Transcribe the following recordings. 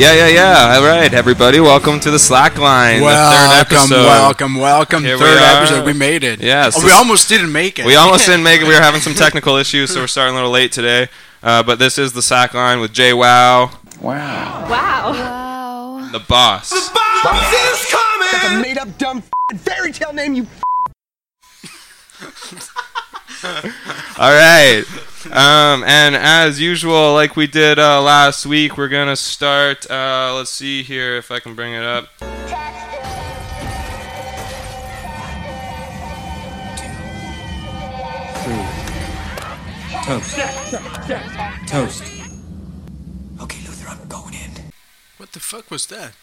Yeah, yeah, yeah. All right, everybody, welcome to the Slackline, the third Welcome, episode. welcome, welcome. Here Third are. episode, we made it. Yes, Oh, we almost didn't make it. We almost didn't make it. We were having some technical issues, so we're starting a little late today. Uh, but this is the Slackline with J-Wow, Wow. Wow. Wow. The boss. The boss, boss. is coming. That's a made up dumb fairy tale name, you All right. Um, and as usual, like we did uh, last week, we're gonna start. Uh, let's see here if I can bring it up. Toast. Toast. Okay, Luther, I'm going in. What the fuck was that?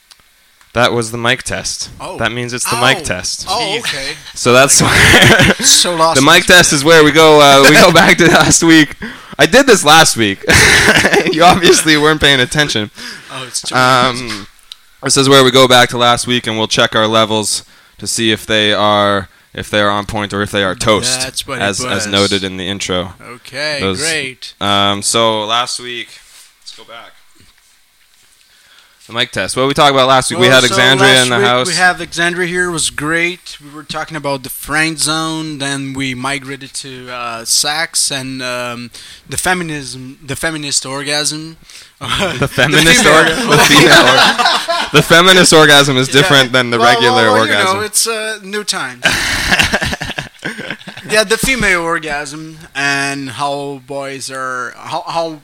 That was the mic test. Oh. That means it's the Oh. mic test. Oh, okay. So that's where so lost. the mic test is where we go. Uh, we go back to last week. I did this last week. you obviously weren't paying attention. Oh, it's too Um, this is where we go back to last week and we'll check our levels to see if they are if they are on point or if they are toast, That's what it as as noted in the intro. Okay, those- great. Um, so last week, let's go back. The mic test. What we talked about last week? we had so Exandria last in the week house. We have Alexandria here. It was great. We were talking about the friend zone. Then we migrated to uh, sex and um, the feminism, the feminist orgasm. the feminist female- orgasm. The, the feminist orgasm is different than the Well, regular well, orgasm. You know, it's uh, new times. yeah, the female orgasm and how boys are how how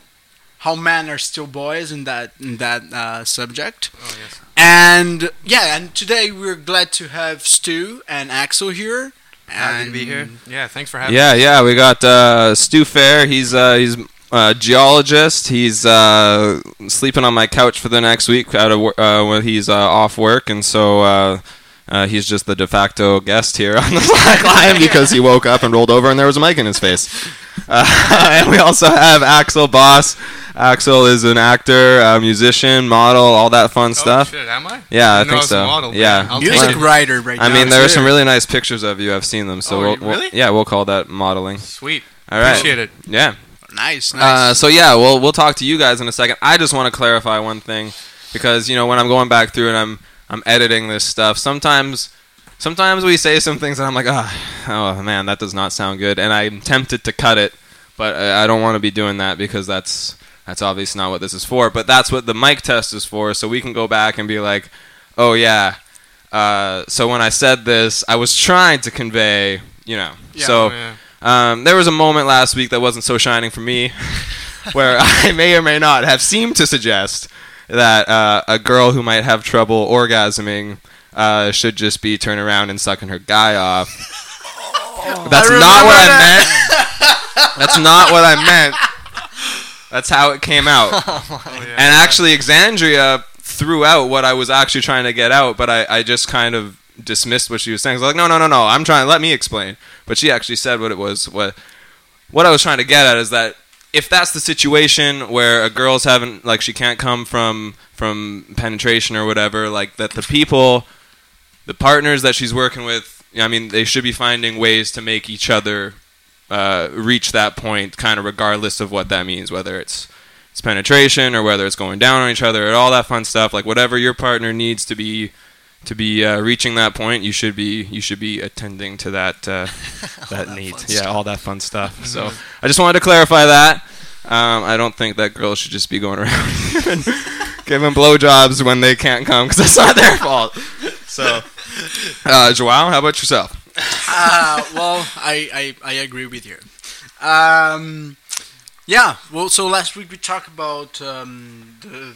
how men are still boys in that in that uh, subject. Oh, yes. And yeah, and today we're glad to have Stu and Aksel here. Happy to be here. Yeah, thanks for having Yeah, yeah, we got uh, Stu Ferry. He's uh, he's a geologist. He's uh, sleeping on my couch for the next week out of uh, when he's uh, off work, and so uh, uh, he's just the de facto guest here on the Slack line because he woke up and rolled over and there was a mic in his face. Uh, and we also have Aksel Boss. Aksel is an actor, a musician, model, all that fun Oh, stuff. shit, am I? Yeah, I didn't know think was a so. model, Yeah. I'll Music take Music it. writer right I now. mean, there are some really nice pictures of you. I've seen them, so Oh, we'll, really? we'll yeah, we'll call that modeling. Sweet. All right. Appreciate it. Yeah. nice, Uh, nice. so yeah, we'll we'll talk to you guys in a second. I just want to clarify one thing because you know when I'm going back through and I'm I'm editing this stuff, sometimes sometimes we say some things and I'm like, ah, oh man, that does not sound good, and I'm tempted to cut it, but I, I don't want to be doing that because that's that's obviously not what this is for. But that's what the mic test is for, so we can go back and be like, oh yeah. Uh, so when I said this, I was trying to convey, you know. Yeah. so Oh, yeah. um, there was a moment last week that wasn't so shining for me, where I may or may not have seemed to suggest that uh, a girl who might have trouble orgasming uh, should just be turning around and sucking her guy off. That's I not what I meant. That's not what I meant. That's how it came out. Oh, yeah. And actually, Exandria threw out what I was actually trying to get out, but I, I just kind of dismissed what she was saying. I was like, no, no, no, no. I'm trying. Let me explain. But she actually said what it was. What what I was trying to get at is that if that's the situation where a girl's having like she can't come from from penetration or whatever, like that the people, the partners that she's working with, I mean, they should be finding ways to make each other uh, reach that point, kind of regardless of what that means, whether it's it's penetration or whether it's going down on each other or all that fun stuff. Like whatever your partner needs to be to be uh, reaching that point, you should be you should be attending to that uh, that need. Yeah, all that fun stuff. So I just wanted to clarify that. Um, I don't think that girls should just be going around giving, giving blowjobs when they can't come because that's not their fault. So, uh, Joao, how about yourself? uh, well, I, I, I agree with you. Um, yeah, well, so last week we talked about um, the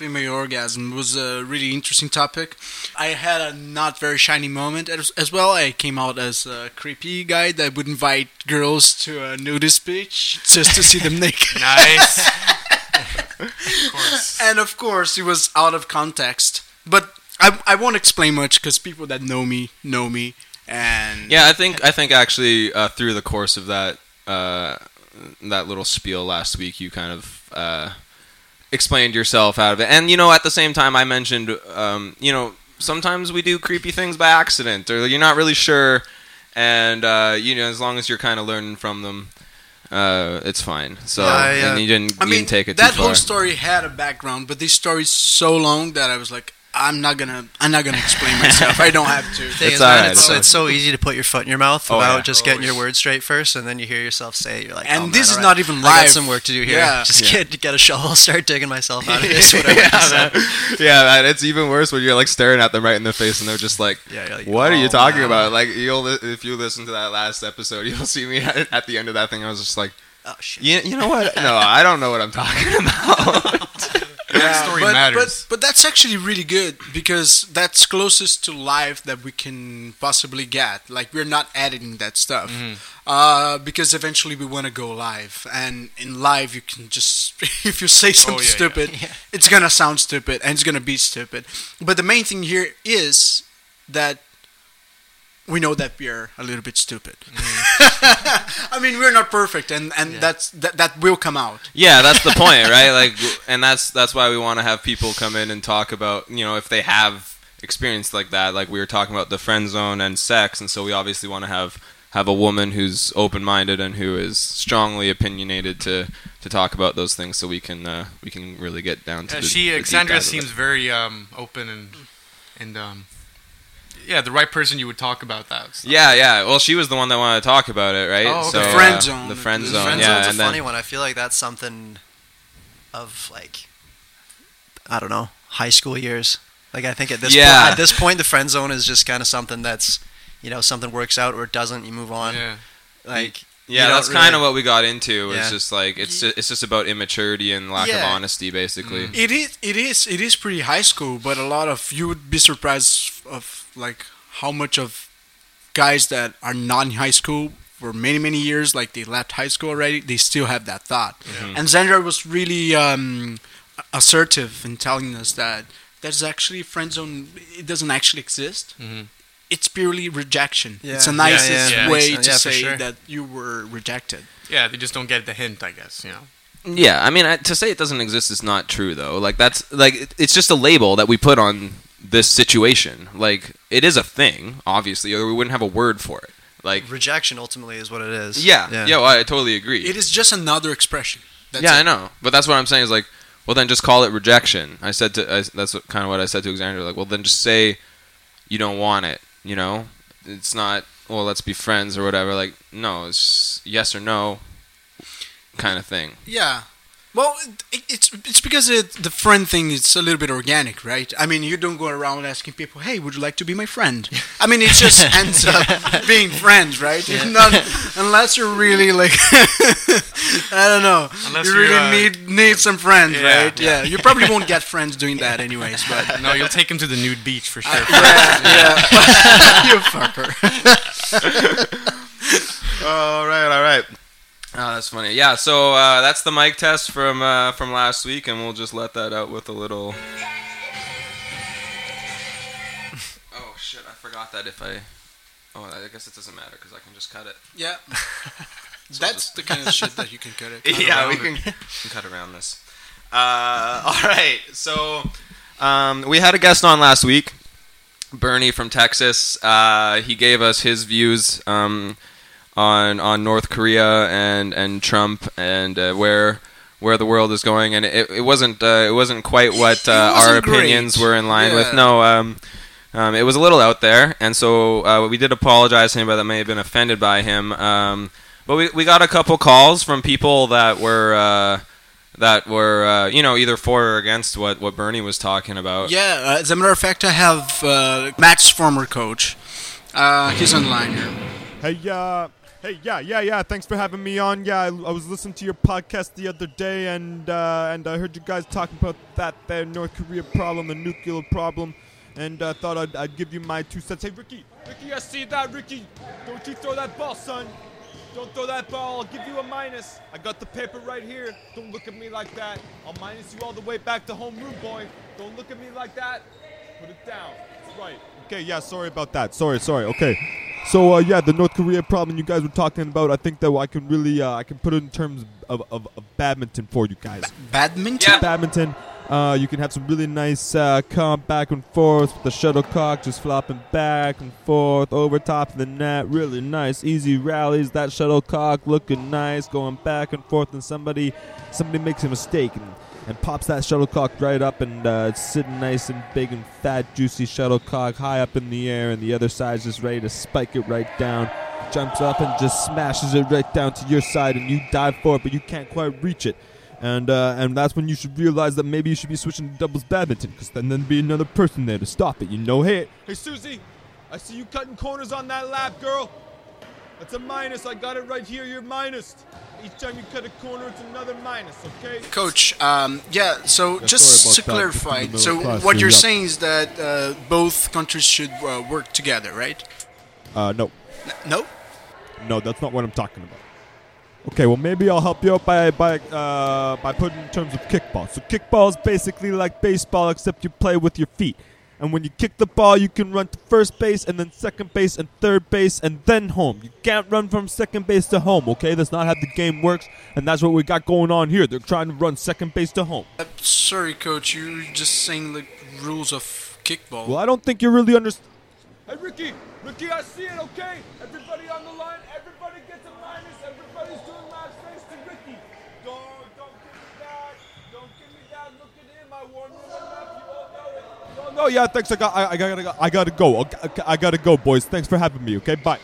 female orgasm. Was a really interesting topic. I had a not very shiny moment as, as well. I came out as a creepy guy that would invite girls to a nudist beach just to see them naked. nice. of course. and of course, it was out of context. But I, I won't explain much because people that know me know me. And Yeah, I think I think actually uh, through the course of that uh, that little spiel last week, you kind of uh, explained yourself out of it, and you know, at the same time, I mentioned, um, you know, sometimes we do creepy things by accident, or you're not really sure, and uh, you know, as long as you're kind of learning from them. uh, it's fine. So Yeah, yeah. and you didn't I you mean, didn't take it that too far. whole story had a background, but this story's so long that I was like, I'm not gonna, I'm not gonna explain myself. I don't have to. Thing It's is, man, alright, it's, it's it's so easy to put your foot in your mouth Oh, without yeah. just getting your words straight first, and then you hear yourself say it. You're like, And oh, man, this is alright. not even I got live. some work to do here. Yeah. Just Yeah. get get a shovel, start digging myself out of this. Whatever. yeah, you said. man. yeah, man, it's even worse when you're like staring at them right in the face and they're just like, Yeah, like, "What are you "Oh, talking man." about?" Like you'll if you listen to that last episode, you'll see me at, at the end of that thing. I was just like, Oh shit. "You, you know what? No, I don't know what I'm talking about." Backstory but, matters. But, but that's actually really good because that's closest to live that we can possibly get. Like we're not editing that stuff Mm-hmm. uh, because eventually we want to go live, and in live you can just if you say something Oh, yeah, stupid, it's gonna sound stupid and it's gonna be stupid. But the main thing here is that we know that we are a little bit stupid. I mean, we're not perfect, and and that's that that will come out. yeah, that's the point, right? Like, and that's that's why we want to have people come in and talk about, you know, if they have experience like that. Like we were talking about the friend zone and sex, and so we obviously want to have have a woman who's open minded and who is strongly opinionated to to talk about those things, so we can uh, we can really get down to Yeah, the, she, the deep dive of seems it. very um, open and and um, yeah, the right person you would talk about that. stuff. Yeah, yeah. Well, she was the one that wanted to talk about it, right? Oh, okay. So, The friend uh, zone. The friend The zone. Friend yeah, zone's a and then funny one. I feel like that's something of like I don't know high school years. Like I think at this Yeah. point, at this point, the friend zone is just kind of something that's you know something works out or it doesn't, you move on. Yeah. Like Yeah, you don't that's kind of what we got into. It's Yeah. just like it's just, it's just about immaturity and lack of honesty, basically. It is. It is. It is pretty high school, but a lot of you would be surprised of like how much of guys that are not in high school for many many years, like they left high school already, they still have that thought. And Zandra was really um, assertive in telling us that there's actually friend zone. It doesn't actually exist. Mhm. It's purely rejection. Yeah. It's a Yeah, nicest yeah. way Makes to Yeah, say sure. that you were rejected. Yeah, they just don't get the hint, I guess. You know. Yeah, I mean, I, to say it doesn't exist is not true, though. Like that's like it- it's just a label that we put on this situation. Like it is a thing, obviously, or we wouldn't have a word for it. Like rejection ultimately is what it is. yeah, yeah, well, I totally agree. It is just another expression. That's yeah, it. I know, but that's what I'm saying is like, well, then just call it rejection. I said to I, that's what, kind of what I said to Alexander. Like, well, then just say you don't want it. You know, it's not. Well, let's be friends or whatever. Like, no, it's yes or no, kind of thing. Yeah. Well, it's it's because it, the friend thing is a little bit organic, right? I mean, you don't go around asking people, "Hey, would you like to be my friend?" I mean, it just ends up being friends, right? Not unless you're really like, I don't know, Unless you really uh, need need some friends, yeah, right? Yeah. you probably won't get friends doing that, anyways. But No, you'll take him to the nude beach for sure. Yeah. You fucker. All right, all right. Oh, that's funny. Yeah, so uh, that's the mic test from uh, from last week, and we'll just let that out with a little. Oh shit! I forgot that if I. Oh, I guess it doesn't matter because I can just cut it. Yeah, that's the kind of shit that you can cut it. yeah, we can, can cut around this. Uh, all right, so um, we had a guest on last week, Bernie from Texas. Uh, he gave us his views um, on on North Korea and and Trump and uh, where where the world is going, and it, it wasn't uh, it wasn't quite what uh, our wasn't great. opinions were in line with. No. Um, um, it was a little out there, and so uh, we did apologize to anybody that may have been offended by him. Um, but we, we got a couple calls from people that were uh, that were uh, you know either for or against what, what Bernie was talking about. Yeah, uh, as a matter of fact, I have uh, Matt's former coach. Uh, he's on the line here. Hey, uh, hey, yeah, yeah, yeah. Thanks for having me on. Yeah, I, I was listening to your podcast the other day, and uh, and I heard you guys talking about that there North Korea problem, the nuclear problem, and uh, thought I'd, I'd give you my two cents. Hey, Ricky, Ricky, I see that, Ricky. Don't you throw that ball, son. Don't throw that ball. I'll give you a minus. I got the paper right here. Don't look at me like that. I'll minus you all the way back to homeroom, boy. Don't look at me like that. Put it down. That's right. Okay, yeah, sorry about that. Sorry, sorry. Okay. So, uh, yeah, the North Korea problem you guys were talking about, I think that I can really, uh, I can put it in terms of, of, of badminton for you guys. Badminton? Yeah. Badminton. Uh, you can have some really nice uh, come back and forth with the shuttlecock just flopping back and forth over top of the net. Really nice, easy rallies. That shuttlecock looking nice, going back and forth, and somebody somebody makes a mistake and, and pops that shuttlecock right up, and uh, it's sitting nice and big and fat, juicy shuttlecock high up in the air, and the other side's just ready to spike it right down. Jumps up and just smashes it right down to your side, and you dive for it, but you can't quite reach it and uh, and that's when you should realize that maybe you should be switching to doubles badminton, because then there'd be another person there to stop it. You know, hey, hey Susie, I see you cutting corners on that lap, girl. That's a minus. I got it right here. You're minus. Each time you cut a corner, it's another minus. Okay. Coach, um, yeah. So Yeah, just to that. clarify, Just in the middle so class what you're yeah. saying is that uh, both countries should uh, work together, right? Uh, no, N- no. no, that's not what I'm talking about. Okay, well maybe I'll help you out by by uh, by putting in terms of kickball. So kickball is basically like baseball, except you play with your feet. And when you kick the ball, you can run to first base and then second base and third base and then home. You can't run from second base to home, okay? That's not how the game works, and that's what we got going on here. They're trying to run second base to home. Uh, sorry, coach. You're just saying the rules of kickball. Well, I don't think you really understand. Hey, Ricky! Ricky, I see it, okay? Everybody on the line, everybody gets a minus. Everybody's doing last thanks to Ricky. Don't, don't give me that. Don't give me that. Look at him. I warned you enough. You all know it. You all know. Yeah, thanks. I got. I, I gotta. go. I gotta go. Okay, I gotta go, boys. Thanks for having me. Okay, bye.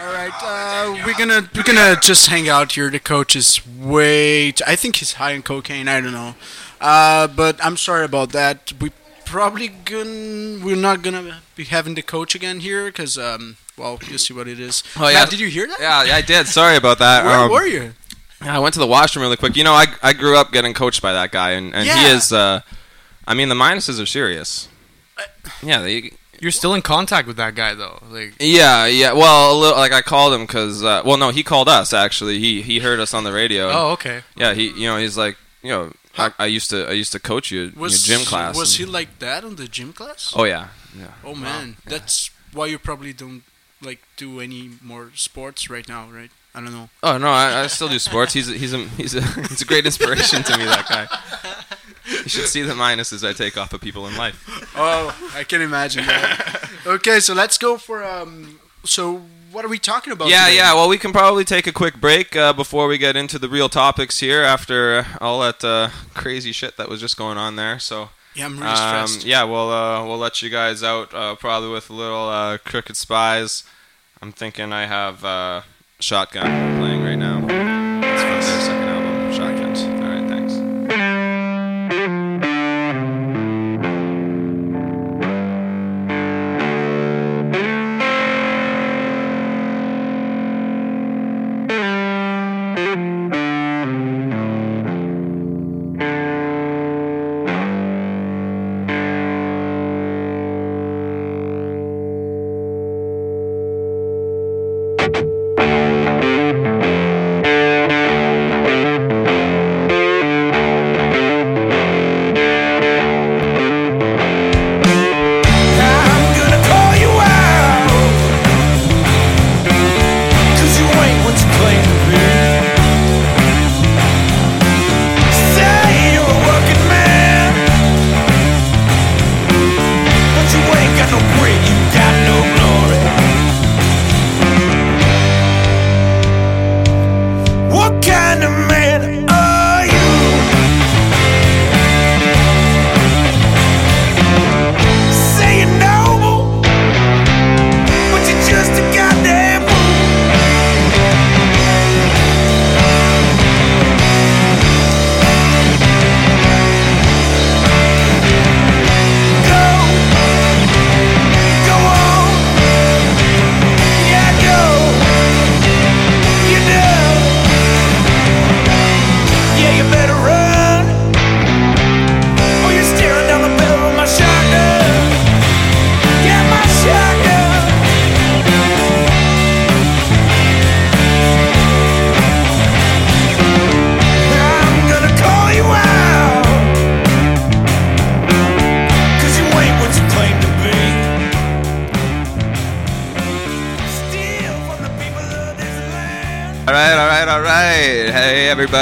All right, uh, we're gonna we're gonna just hang out here. The coach is way. T- I think he's high on cocaine. I don't know, uh, but I'm sorry about that. We probably gonna we're not gonna be having the coach again here because um well you see what it is. Oh, yeah. Matt, did you hear that? Yeah, yeah, I did. Sorry about that. Where Um, were you? I went to the washroom really quick. You know, I, I grew up getting coached by that guy, and, and he is. Uh, I mean, the minuses are serious. Yeah, they, You're still in contact with that guy though. Like yeah, yeah. Well, a little, like I called him because. Uh, well, no, he called us actually. He he heard us on the radio. Oh, okay. Yeah, he you know he's like you know I, I used to I used to coach you in your Was gym class. Was he like that on the gym class? Oh yeah, yeah. Oh man, that's why you probably don't like do any more sports right now, right? I don't know. Oh no, I, I still do sports. He's a, he's a he's a he's a great inspiration to me. That guy. You should see the minuses I take off of people in life. Oh, I can imagine that. okay, so let's go for um. So what are we talking about? Yeah, today? yeah. Well, we can probably take a quick break uh, before we get into the real topics here. After all that uh, crazy shit that was just going on there, so Yeah, I'm really um, stressed. yeah, we'll uh, we'll let you guys out uh, probably with a little uh, crooked spies. I'm thinking I have uh, shotgun playing right now.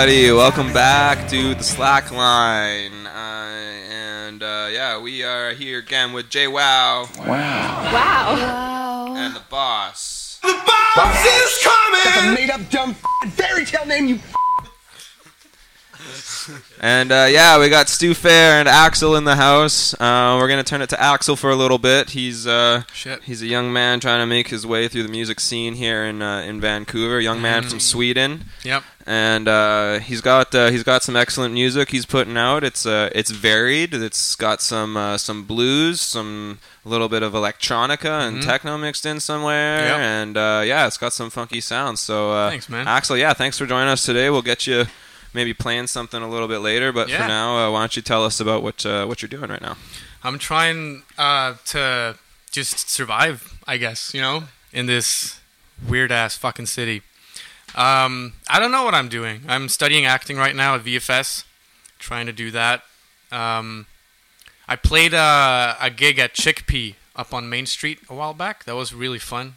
Everybody. Welcome back to the Slack Line. Uh, and uh, yeah, we are here again with J-Wow Wow. and the boss. The boss is coming! That's a made up dumb f***ing fairy tale name, you And uh, yeah, we got Stu Ferry and Aksel in the house. Uh, we're gonna turn it to Aksel for a little bit. He's uh, Shit. he's a young man trying to make his way through the music scene here in uh, in Vancouver. Young man from Sweden. Yep. and uh, he's got uh, he's got some excellent music he's putting out. It's uh, it's varied. It's got some uh, some blues, some a little bit of electronica and Mhm. techno mixed in somewhere, Yep. and uh, yeah, it's got some funky sounds. So uh, Thanks, man. Aksel, yeah, thanks for joining us today. We'll get you maybe plan something a little bit later, but for now, uh, why don't you tell us about what uh, what you're doing right now? I'm trying uh, to just survive, I guess, you know, in this weird ass fucking city. Um, I don't know what I'm doing. I'm studying acting right now at VFS, trying to do that. Um, I played uh, a gig at Chickpea up on Main Street a while back. That was really fun.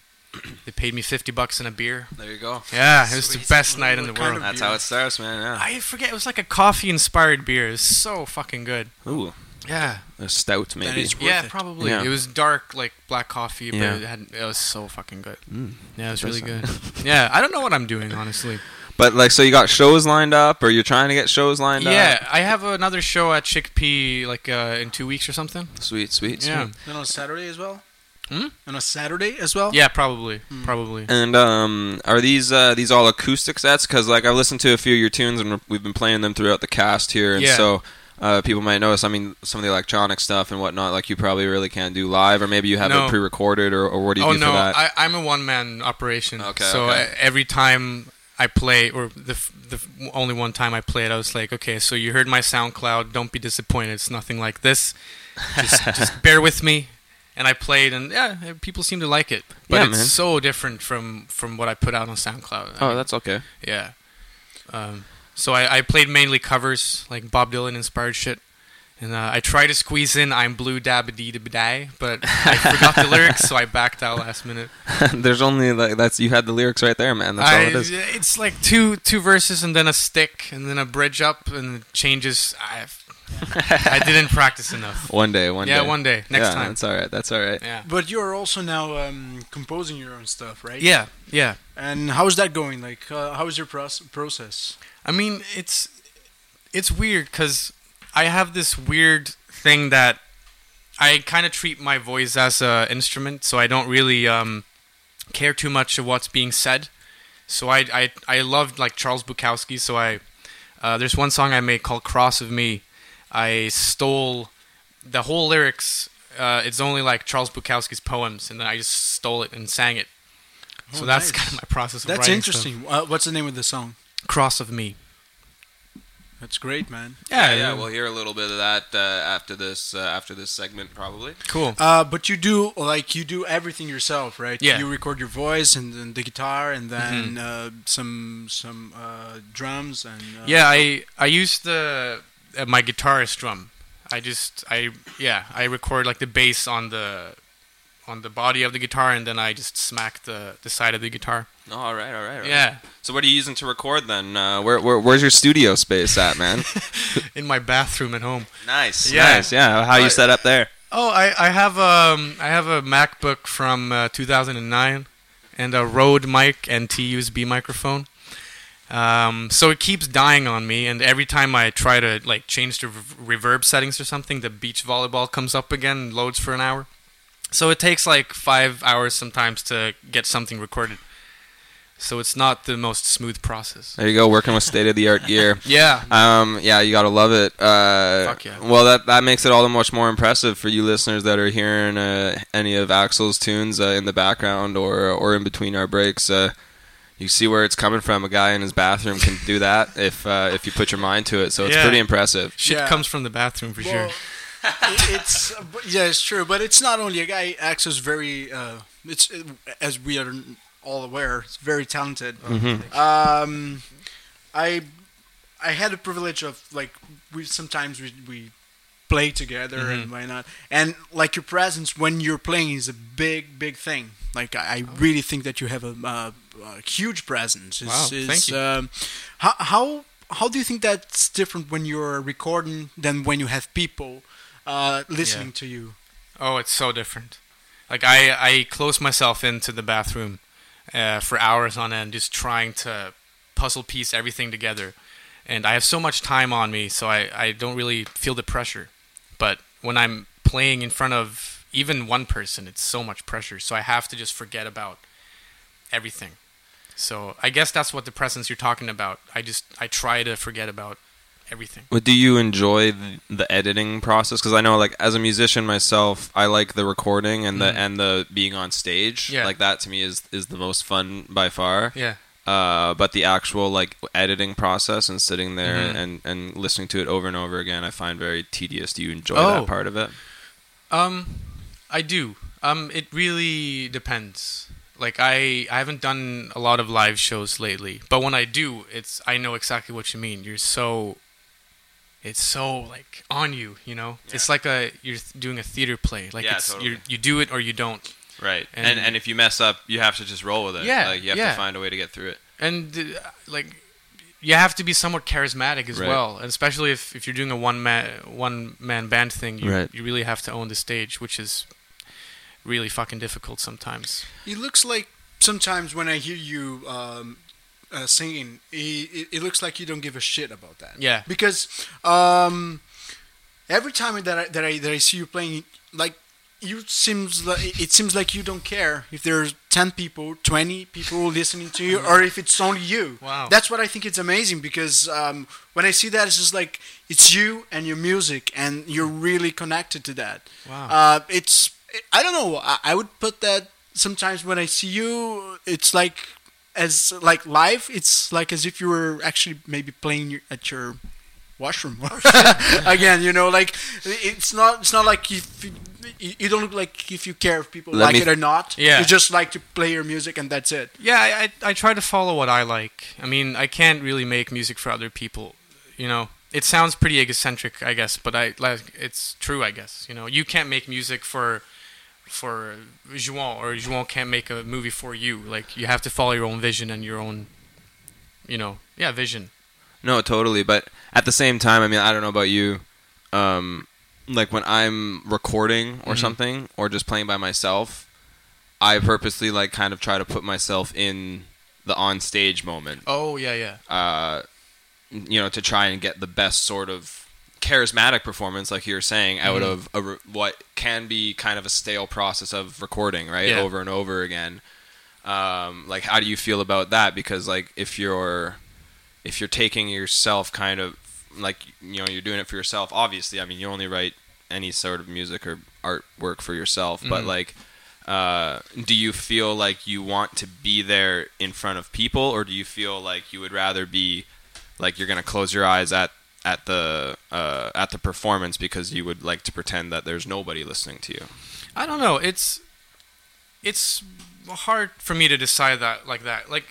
They paid me 50 bucks and a beer. There you go. Yeah, it was the Sweet. best night in the What kind world. of That's how it starts, man. Yeah. I forget. It was like a coffee inspired beer. It was so fucking good. Ooh, Yeah. a stout maybe. it's Yeah, it. probably. Yeah. It was dark, like black coffee, but Yeah. it had it was so fucking good. Mm. Yeah, it was really good. yeah, I don't know what I'm doing honestly. But like, so you got shows lined up, or you're trying to get shows lined up? Yeah, I have another show at Chickpea like uh, in two weeks or something. Sweet, sweet, sweet. Yeah, And on Saturday as well. Hmm? And on Saturday as well. yeah, probably, probably. And um, are these uh, these all acoustic sets? Because like I've listened to a few of your tunes, and we've been playing them throughout the cast here, and Yeah. so uh, people might notice. I mean, some of the electronic stuff and whatnot, like you probably really can't do live, or maybe you have No. it pre-recorded, or, or what do you oh do no, for that? I, I'm a one man operation. Okay, So okay. uh, every time I play, or the f- the f- only one time I played, I was like, okay, so you heard my SoundCloud. Don't be disappointed. It's nothing like this. Just, just bear with me. And I played, and yeah, people seem to like it. But Yeah, it's man. so different from from what I put out on SoundCloud. I oh, mean, that's okay. yeah. Um, so I, I played mainly covers, like Bob Dylan inspired shit. And uh, I tried to squeeze in "I'm blue dabba dee da die," but I forgot the lyrics, so I backed out last minute. There's only like that's you had the lyrics right there, man. That's all it is. It's like two two verses and then a stick and then a bridge up and it changes. I I didn't practice enough. One day, one yeah, day. Yeah, one day, next yeah, time. That's all right. That's all right. Yeah, But you're also now um, composing your own stuff, right? yeah, yeah. And how's that going? Like, uh, how is your proce- process? I mean, it's it's weird because I have this weird thing that I kind of treat my voice as a instrument, so I don't really um, care too much of what's being said. So I I I loved like Charles Bukowski. So I uh, there's one song I made called "Cross of Me." I stole the whole lyrics. Uh, it's only like Charles Bukowski's poems, and then I just stole it and sang it. So Oh, that's nice. kind of my process. Of That's writing stuff. interesting. Uh, what's the name of the song? Cross of Me. That's great, man. Yeah, yeah. We'll hear a little bit of that uh, after this uh, after this segment, probably. cool. Uh, but you do like you do everything yourself, right? Yeah. You record your voice and then the guitar and then Mhm. uh, some some uh, drums and uh, Yeah, I I use the uh, my guitarist drum. I just I yeah I record like the bass on the on the body of the guitar and then I just smack the the side of the guitar. Oh, all right, all right. all right. Yeah, So what are you using to record then? Uh, where, where where's your studio space at, man? in my bathroom at home. nice, Yeah. nice. Yeah, how you set up there? Oh, I I have um I have a MacBook from uh, 2009 and a Rode mic NT-USB microphone. Um, so it keeps dying on me, and every time I try to like change the re- reverb settings or something, the beach volleyball comes up again, and loads for an hour. So it takes like five hours sometimes to get something recorded. So it's not the most smooth process. There you go, working with state of the art gear. Yeah, Um, yeah, you gotta love it. Uh, Fuck yeah. Well, that that makes it all the much more impressive for you listeners that are hearing uh, any of Aksel's tunes uh, in the background or or in between our breaks. You see where it's coming from. A guy in his bathroom can do that if uh, if you put your mind to it. So it's Yeah. pretty impressive. shit Yeah. comes from the bathroom for Well, sure. it's uh, yeah, it's true, but it's not only a guy. Axe is very. Uh, it's uh, as we are all aware, it's very talented. Um, I I had the privilege of like we sometimes we we play together and why not and like your presence when you're playing is a big big thing like i, I really think that you have a, uh, a huge presence. It's, Wow, it's, thank you. Um, how how how do you think that's different when you're recording than when you have people uh, listening to you? Oh, it's so different. Like I, I close myself into the bathroom uh, for hours on end, just trying to puzzle piece everything together. And I have so much time on me, so I, I don't really feel the pressure. But when I'm playing in front of even one person, it's so much pressure. So I have to just forget about everything. So I guess that's what the presence you're talking about. I just I try to forget about everything. But do you enjoy the, the editing process? Because I know, like, as a musician myself, I like the recording and the Mhm. and the being on stage. Yeah. Like that to me is is the most fun by far. Yeah. Uh, but the actual like editing process and sitting there Mhm. and and listening to it over and over again, I find very tedious. Do you enjoy Oh. that part of it? Um, I do. Um, it really depends. Like I, I haven't done a lot of live shows lately, but when I do, it's I know exactly what you mean. You're so, it's so like on you, you know. It's like a you're doing a theater play. Like Yeah, it's totally. you you do it or you don't. Right. And, And- and if you mess up, you have to just roll with it. Yeah, Like you have yeah. to find a way to get through it. and uh, like you have to be somewhat charismatic as Right. well and especially if, if you're doing a one man one man band thing you, Right. you really have to own the stage which is really fucking difficult sometimes It looks like sometimes when I hear you um, uh, singing, it, it, it looks like you don't give a shit about that. Yeah. Because um, every time that I, that I that I see you playing, like you seems like it seems like you don't care if there's ten people, twenty people listening to you, or if it's only you. Wow. That's what I think it's amazing because um, when I see that, it's just like it's you and your music, and you're really connected to that. Wow. Uh, it's I don't know. I, I would put that sometimes when I see you, it's like as like live. It's like as if you were actually maybe playing at your washroom oh, again. You know, like it's not. It's not like if you, you don't look like if you care if people Let like me- it or not. Yeah. You just like to play your music and that's it. Yeah, I, I I try to follow what I like. I mean, I can't really make music for other people. You know, it sounds pretty egocentric, I guess, but I like it's true, I guess. You know, you can't make music for for Juan, or Juan can't make a movie for you. Like you have to follow your own vision and your own, you know, yeah, vision. No, totally. But at the same time, I mean, I don't know about you. Um, like when I'm recording or Mhm. something, or just playing by myself, I purposely like kind of try to put myself in the on stage moment. Oh yeah, yeah. Uh, you know, to try and get the best sort of charismatic performance, like you were saying, out Mhm. of re- what can be kind of a stale process of recording, right, Yeah. over and over again. Um, like, how do you feel about that? Because like, if you're if you're taking yourself kind of like you know you're doing it for yourself obviously i mean you only write any sort of music or artwork for yourself but Mhm. like uh, do you feel like you want to be there in front of people or do you feel like you would rather be like you're going to close your eyes at at the uh, at the performance because you would like to pretend that there's nobody listening to you I don't know. It's it's hard for me to decide that like that. Like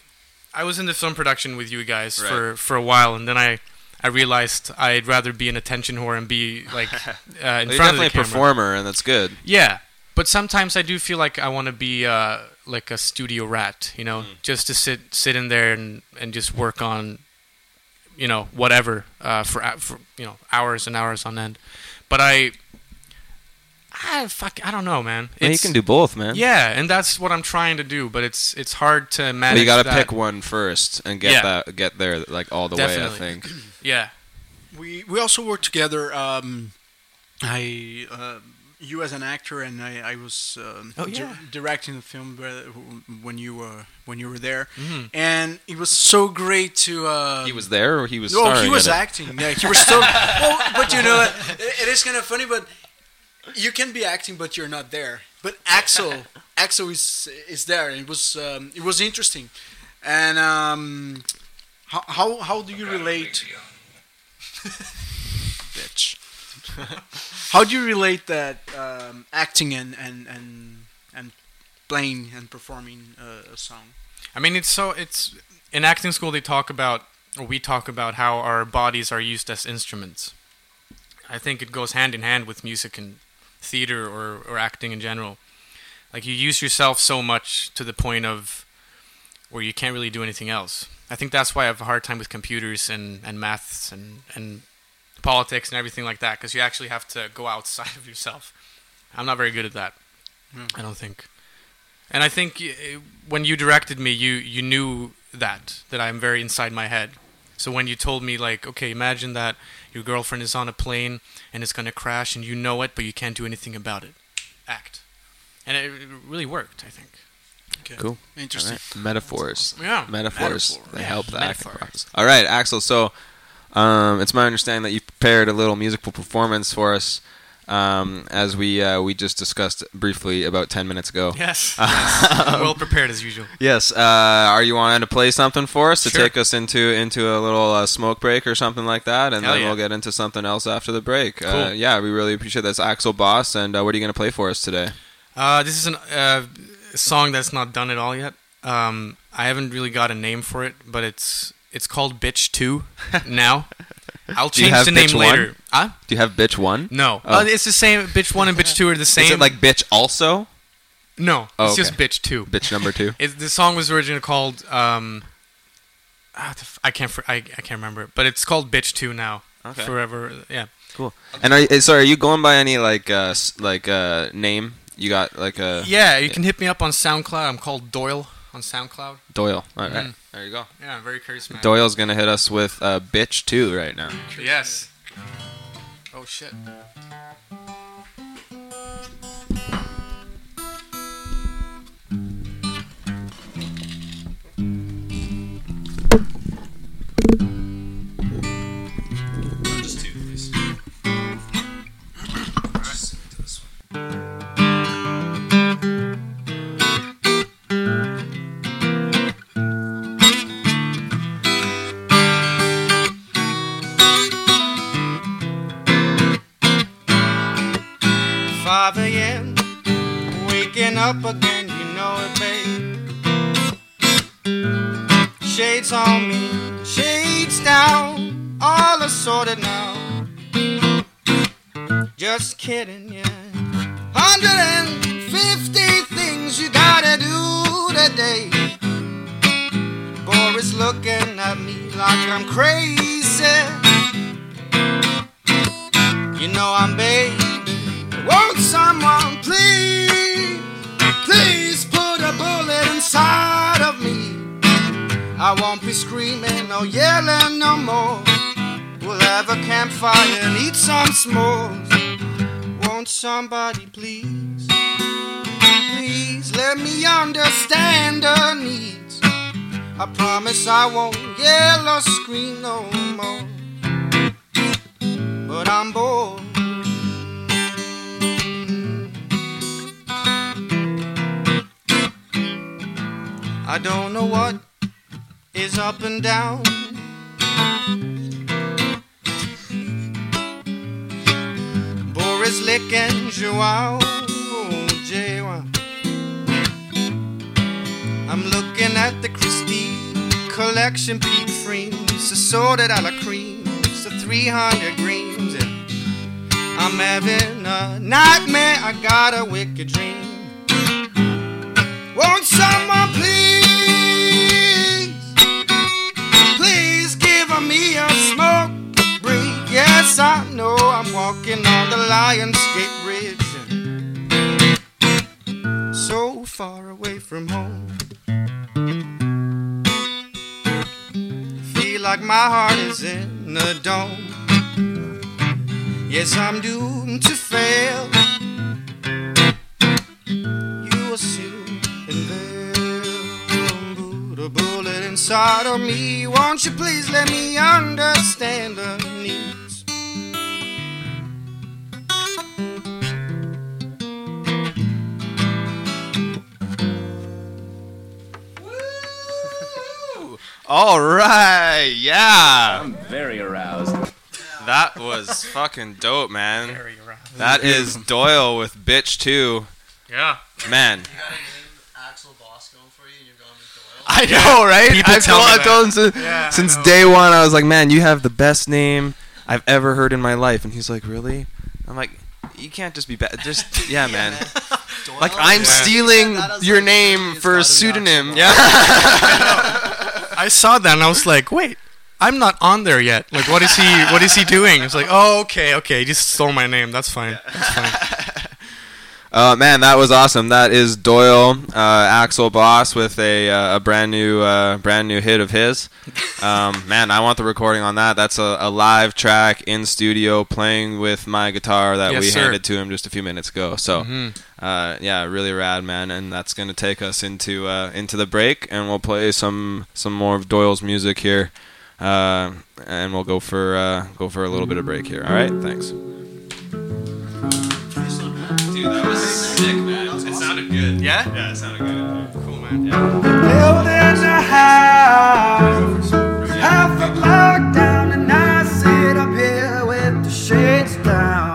I was in the film production with you guys for for a while, and then I I realized I'd rather be an attention whore and be like uh, in Well, you're front of definitely the a camera. performer and that's good Yeah, but sometimes I do feel like I want to be uh, like a studio rat, you know, Mm. just to sit sit in there and, and just work on, you know, whatever uh, for for you know hours and hours on end. But I, I fuck, I don't know, man. Yeah, you can do both man Yeah, and that's what I'm trying to do, but it's it's hard to but manage. you got to pick one first and get Yeah. that get there like all the Definitely. way i think Yeah, We we also work together. Um, I uh, you as an actor and I, I was um, Oh, di- directing the film when you were when you were there, Mhm. and it was so great to. Uh, he was there or he was Oh, he was in it? acting. Yeah, he was still. well, but you know, it, it is kind of funny. But you can be acting, but you're not there. But Aksel, Aksel is is there. It was um, it was interesting, and um, how how how do you relate? How do you relate that um, acting and and and and playing and performing uh, a song? I mean it's so it's in acting school they talk about or we talk about how our bodies are used as instruments. I think it goes hand in hand with music and theater or, or acting in general. Like you use yourself so much to the point of where you can't really do anything else. I think that's why I have a hard time with computers and, and maths and, and politics and everything like that because you actually have to go outside of yourself. I'm not very good at that. I don't think. And I think y- when you directed me, you, you knew that, that I'm very inside my head. So when you told me, like, okay, imagine that your girlfriend is on a plane and it's going to crash and you know it, but you can't do anything about it. Act. And it it really worked, I think. Okay. Cool. Interesting. All right. Metaphors. Yeah. Metaphors. Metaphor, They yeah. help the acting process. All right, Aksel. So, um, it's my understanding that you prepared a little musical performance for us, um, as we uh, we just discussed briefly about ten minutes ago. Yes. yes. well prepared as usual. Yes. Uh, are you wanting to play something for us to Sure. take us into into a little uh, smoke break or something like that, and Hell then yeah. we'll get into something else after the break. Uh, Cool. yeah, we really appreciate that. Aksel Boss, and uh, what are you going to play for us today? Uh, this is an, uh, a song that's not done at all yet. Um, I haven't really got a name for it, but it's it's called Bitch Two now. I'll change the name Bitch One? later. Huh? Do you have Bitch One? No, Oh. uh, it's the same. Bitch One and Bitch Two are the same. Is it like Bitch Also? no? Oh, it's just. Bitch Two. Bitch Number Two. It, the song was originally called um, ah, I can't I, I can't remember it, but it's called Bitch Two now. Okay. Forever, yeah. Cool. And are you, sorry, are you going by any like uh like uh name? You got like a Yeah, you can hit me up on SoundCloud. I'm called Doyle on SoundCloud. Doyle. All right, Mhm. there you go. Yeah, I'm very charismatic. Doyle's gonna hit us with uh, bitch too right now. Yes. Oh shit. Up again, you know it, babe. Shades on me, shades down, all assorted now. Just kidding, yeah. 150 things you gotta do today. Boris looking at me like I'm crazy. You know I'm baby. Won't someone please, please put a bullet inside of me? I won't be screaming or yelling no more. We'll have a campfire and eat some s'mores. Won't somebody please, please let me understand her needs? I promise I won't yell or scream no more. But I'm bored. I don't know what is up and down. Boris Lick and Joao Jewa. I'm looking at the Christie collection peak frames, assorted a la cream, so 300 greens. I'm having a nightmare, I got a wicked dream. Won't someone walking on the Lions Gate Bridge, so far away from home. Feel like my heart is in a dome. Yes, I'm doomed to fail. You assume and Put a bullet inside of me. Won't you please let me understand the needs? All right, yeah. I'm very aroused. That was fucking dope, man. Very aroused. That is Doyle with bitch two. Yeah. Man, Aksel Boss going for you, and you're going with Doyle. I know, right? People I've tell told, me I've told him since, Yeah, I since know. day one. I was like, man, you have the best name I've ever heard in my life. And he's like, really? I'm like, you can't just be bad. Just yeah, man. Doyle? Like I'm Yeah. stealing That your like, name it's for a gotta be pseudonym. Aksel Yeah. I saw that and I was like, wait, I'm not on there yet. Like, what is he? What is he doing? It's like, oh, okay, okay, he just stole my name. That's fine. That's fine. Uh, man, that was awesome. That is Doyle, uh, Aksel Boss with a, uh, a brand new uh, brand new hit of his. Um, man, I want the recording on that. That's a, a live track in studio playing with my guitar that Yes, we sir. handed to him just a few minutes ago. So, Mhm. uh, yeah, really rad, man. And that's gonna take us into uh, into the break, and we'll play some some more of Doyle's music here, uh, and we'll go for uh, go for a little bit of break here. All right, thanks. Dude, that was sick, man. It sounded good. Yeah? Yeah, it sounded good. Cool, man. Building a house, half a block down, and I sit up here with the shades down,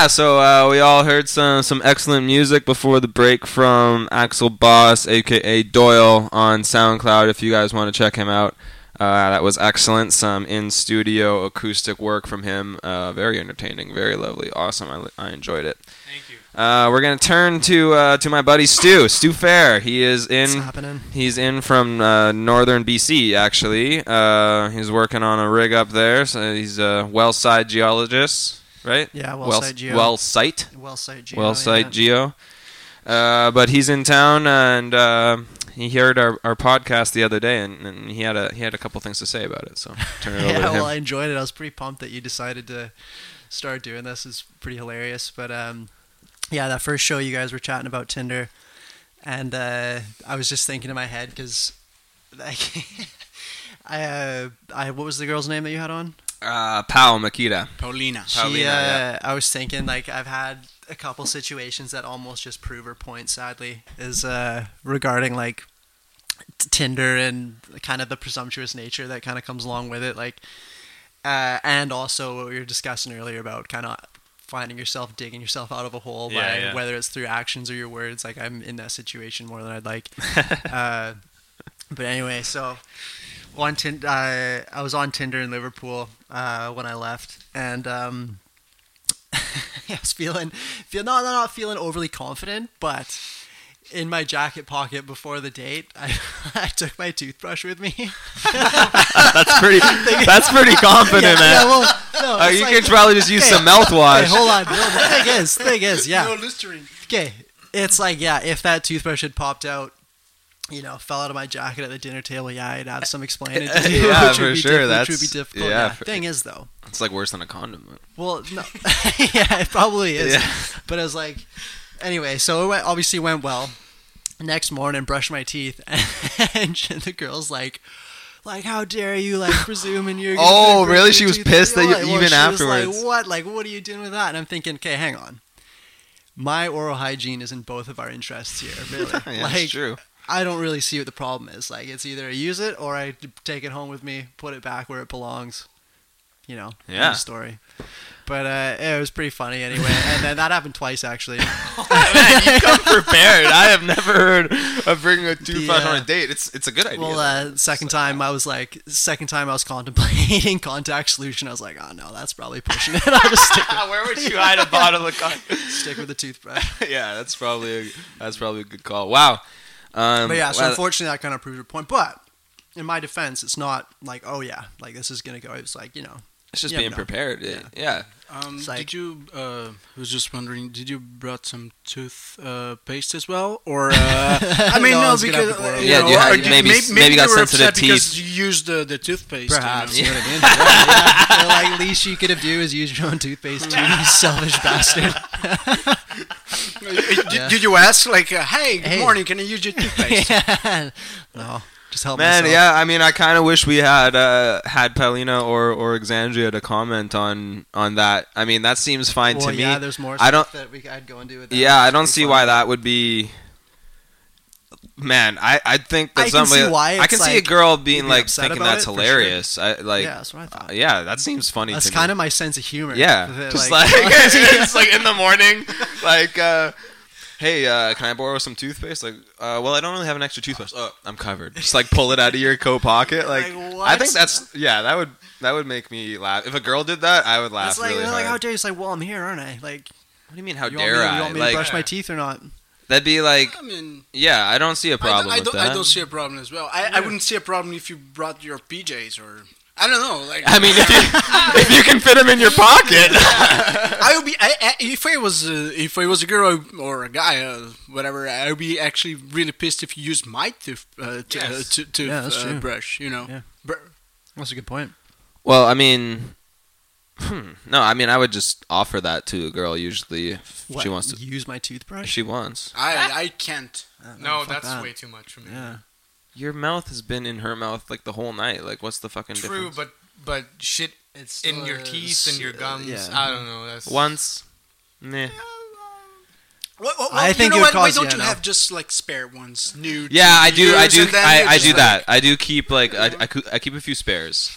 yeah, so uh, we all heard some some excellent music before the break from Aksel Boss, aka Doyle, on SoundCloud. If you guys want to check him out, uh, that was excellent. Some in studio acoustic work from him. Uh, very entertaining, very lovely, awesome. I, I enjoyed it. Thank you. Uh, we're gonna turn to uh, to my buddy Stu, Stu Ferry. He is in. What's happening? He's in from uh, northern BC, actually. Uh, he's working on a rig up there. So he's a well site geologist, right? Yeah, well well site geo. Well site. Well site geo. Well site yeah. geo. Uh, but he's in town, and uh, he heard our, our podcast the other day, and, and he had a he had a couple things to say about it. So turn it over Yeah, to him. well, I enjoyed it. I was pretty pumped that you decided to start doing this. It's pretty hilarious. But um, yeah, that first show you guys were chatting about Tinder, and uh, I was just thinking in my head because, like, I, uh, I what was the girl's name that you had on? Uh, Pao Makita. Paulina. She, Paulina, uh, yeah. I was thinking like I've had a couple situations that almost just prove her point. Sadly, is uh, regarding like t- Tinder and kind of the presumptuous nature that kind of comes along with it, like, uh, and also what we were discussing earlier about kind of finding yourself digging yourself out of a hole Yeah, by yeah. whether it's through actions or your words. Like I'm in that situation more than I'd like. uh, but anyway, so on Tin- uh, I was on Tinder in Liverpool uh, when I left, and um, I was feeling, feel not not feeling overly confident, but in my jacket pocket before the date, I, I took my toothbrush with me. That's pretty. That's pretty confident, yeah, man. yeah, well, no, Uh, you like- could probably just use Okay, some mouthwash. Okay, hold on. No, the thing is, thing is, yeah. No Listerine. Okay, it's like yeah, if that toothbrush had popped out, you know, fell out of my jacket at the dinner table, yeah, I'd have some explaining to do, Yeah, which for would be sure, diff- which that's- would be difficult. yeah, Yeah. for- Thing is, though, It's like worse than a condom. well, no, yeah, it probably is. Yeah. But it was like, anyway, so it went, obviously went well. Next morning, brush my teeth, and the girl's like. Like, how dare you, like, presuming you're gonna Oh, really? She was pissed that you- Like, well, even afterwards. like, what? Like, what are you doing with that? And I'm thinking, okay, hang on. My oral hygiene is in both of our interests here, really. Yeah, like, true. I don't really see what the problem is. Like, it's either I use it or I take it home with me, put it back where it belongs. You know, Yeah. story. But uh, it was pretty funny anyway, and then that happened twice actually. Man, you come prepared. I have never heard of bringing a toothbrush uh, on a date. It's it's a good idea. Well, uh, second time I was like, second time I was contemplating contact solution. I was like, oh no, that's probably pushing it. I'll just stick, Where would you hide a bottle of con- stick with the toothbrush. yeah, that's probably a, that's probably a good call. Wow. Um, But yeah, so well, unfortunately, that kind of proved your point. But in my defense, it's not like, oh yeah, like this is gonna go. It's like you know, it's just you being never know. prepared. Yeah. yeah. Um, like- did you? Uh, I was just wondering. Did you brought some tooth uh, paste as well, or? Uh, I mean, No, no, was gonna have because to borrow uh, Yeah, know, you had- did- maybe- maybe, maybe got you were sensitive upset because teeth. you used the the toothpaste. you perhaps. You know what I mean? Yeah, yeah. They're like, least you could have do is use your own toothpaste, too, you selfish bastard. did, Yeah. did you ask like, uh, "Hey, good Hey. morning, can I use your toothpaste?" no, just help Man, myself. yeah. I mean, I kind of wish we had uh, had Paulina or or Exandria to comment on on that. I mean, that seems fine Well, to me. yeah, there's more I stuff don't. that we I'd go and do with that. Yeah, I don't see fun. why that would be. Man, I I think that I can see why I can it's see a girl being be like thinking that's it, for sure. hilarious. I like. yeah, that's what I thought. uh, yeah, that seems funny. That's to kind me. of my sense of humor. Yeah, just like, it's like in the morning, like, uh, hey, uh, can I borrow some toothpaste? Like, uh, well, I don't really have an extra toothpaste. Oh, I'm covered. Just like pull it out of your coat pocket. Like, Like, I think that's yeah, that would that would make me laugh. If a girl did that, I would laugh It's like, really they're like, how dare you? It's like, well, I'm here, aren't I? Like, what do you mean? How you dare want me, I? You want me like, to brush my teeth or not? that'd be like, I mean, yeah, I don't see a problem don't, I with don't, that. I don't see a problem as well. I, I wouldn't see a problem if you brought your PJs or I don't know. Like I mean, if you if you can fit them in your pocket. I would be I, I, if I was uh, if I was a girl or a guy, uh, whatever. I would be actually really pissed if you used my tooth uh, t- uh, Yes. to, tooth Yeah, that's uh, true. brush. You know, Yeah. Br- That's a good point. Well, I mean, hmm, no, I mean, I would just offer that to a girl usually if What, she wants to. use my If toothbrush? she wants. I I can't. Uh, No, fuck that's that. way too much for me. Yeah. Your mouth has been in her mouth like the whole night. Like, what's the fucking True, difference? but but shit It's in your teeth and your s- gums. yeah. I don't know. That's once, meh. Well, well, I you think know it would what? Why cause- don't yeah, you no. have just like spare ones, new? Yeah, I do. I do. I, I do like- that. I do keep like I, I, coo- I keep a few spares,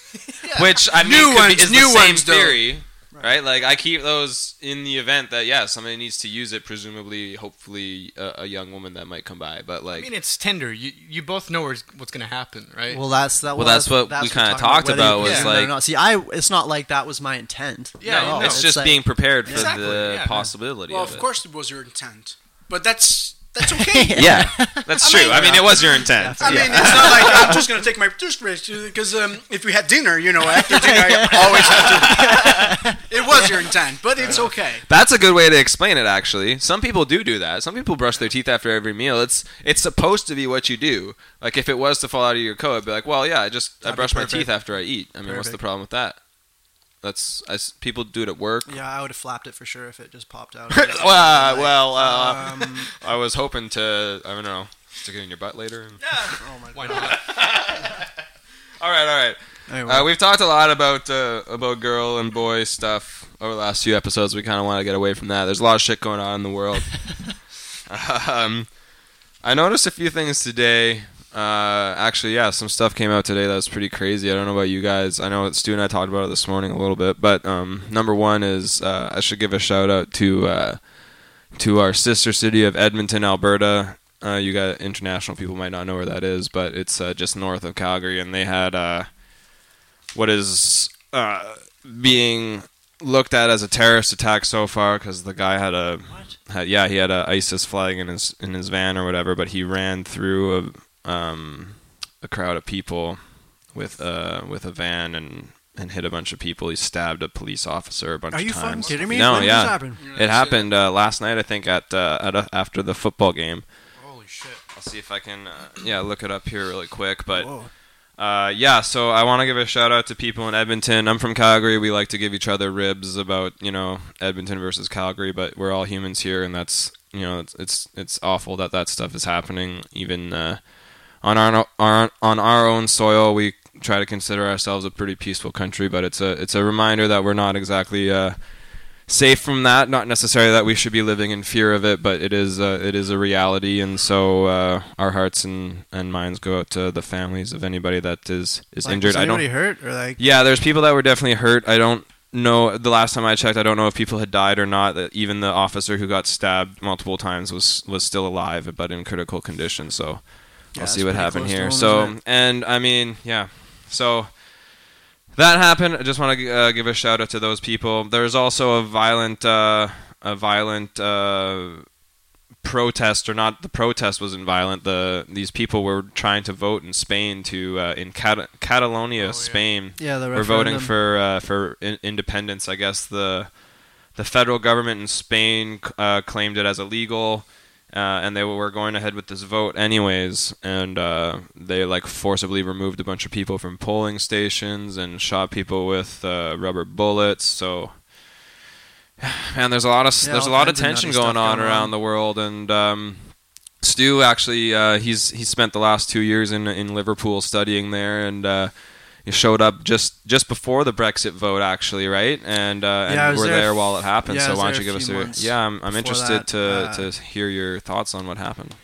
which I mean New could be, ones, is new the same ones, though. theory, right. Like I keep those in the event that yeah somebody needs to use it. Presumably, hopefully, a, a young woman that might come by. But like, I mean, it's Tinder. You you both know where's, what's gonna happen, right? Well, that's that. Well, that's what we we're kinda talked whether about was presume it or like- not. See, I. It's not like that was my intent. Yeah, no. it's just like- being prepared for Exactly, the yeah. possibility. Well, of, of it. course it was your intent, but that's that's okay. Yeah, that's true. I mean, it was your intent. I Yeah. mean, it's not like I'm just gonna take my toothbrush because um, if we had dinner, you know, after dinner, I always have to. it was your intent, but it's okay. That's a good way to explain it. Actually, some people do do that. Some people brush their teeth after every meal. It's it's supposed to be what you do. Like if it was to fall out of your coat, I'd be like, well, yeah, I just I That'd be brush my teeth after I eat. I mean, what's the problem with that? That's I people do it at work. Yeah, I would have flapped it for sure if it just popped out. well, well, uh, um, I was hoping to I don't know stick it in your butt later. And... oh my Why not? all right, all right. Anyway, Uh, we've talked a lot about uh, about girl and boy stuff over the last few episodes. We kind of want to get away from that. There's a lot of shit going on in the world. um, I noticed a few things today. Uh, actually, yeah, some stuff came out today that was pretty crazy. I don't know about you guys. I know Stu and I talked about it this morning a little bit, but um, number one is uh, I should give a shout out to uh, to our sister city of Edmonton, Alberta. Uh, you got international people might not know where that is, but it's uh, just north of Calgary, and they had uh, what is uh, being looked at as a terrorist attack so far because the guy had a had, yeah he had a ISIS flag in his in his van or whatever, but he ran through a um, a crowd of people with uh with a van and and hit a bunch of people. He stabbed a police officer a bunch Are of you fucking times. kidding me? No, When yeah, this happen? it happened uh, last night. I think at uh, at a, after the football game. Holy shit. I'll see if I can uh, yeah look it up here really quick, but. Whoa. Uh, yeah, so I want to give a shout out to people in Edmonton. I'm from Calgary. We like to give each other ribs about you know Edmonton versus Calgary, but we're all humans here, and that's you know it's it's, it's awful that that stuff is happening even uh, on our, on our own soil. We try to consider ourselves a pretty peaceful country, but it's a it's a reminder that we're not exactly uh, safe from that. Not necessarily that we should be living in fear of it, but it is uh, it is a reality, and so uh, our hearts and, and minds go out to the families of anybody that is is Like, injured. was I don't. hurt or like? Yeah, there's people that were definitely hurt. I don't know. The last time I checked, I don't know if people had died or not. That even the officer who got stabbed multiple times was was still alive, but in critical condition. So Yeah, I'll see what happened here. So isn't and I mean, yeah. So that happened. I just want to uh, give a shout out to those people. There's also a violent, uh, a violent uh, protest, or not. The protest wasn't violent. The these people were trying to vote in Spain to uh, in Cat- Catalonia, Spain. Yeah, the We're voting for uh, for in- independence. I guess the the federal government in Spain uh, claimed it as illegal, uh, and they were going ahead with this vote anyways. And uh, they like forcibly removed a bunch of people from polling stations and shot people with uh, rubber bullets. So. Man, there's a lot of Yeah, there's a lot of tension going on going around on. the world, and um, Stu actually uh, he's he spent the last two years in in Liverpool studying there, and he showed up just just before the Brexit vote, actually, right? And uh, and Yeah, we're there there, f- while it happened. yeah, so why don't you give us a yeah? I'm, I'm interested that. to Uh, to hear your thoughts on what happened.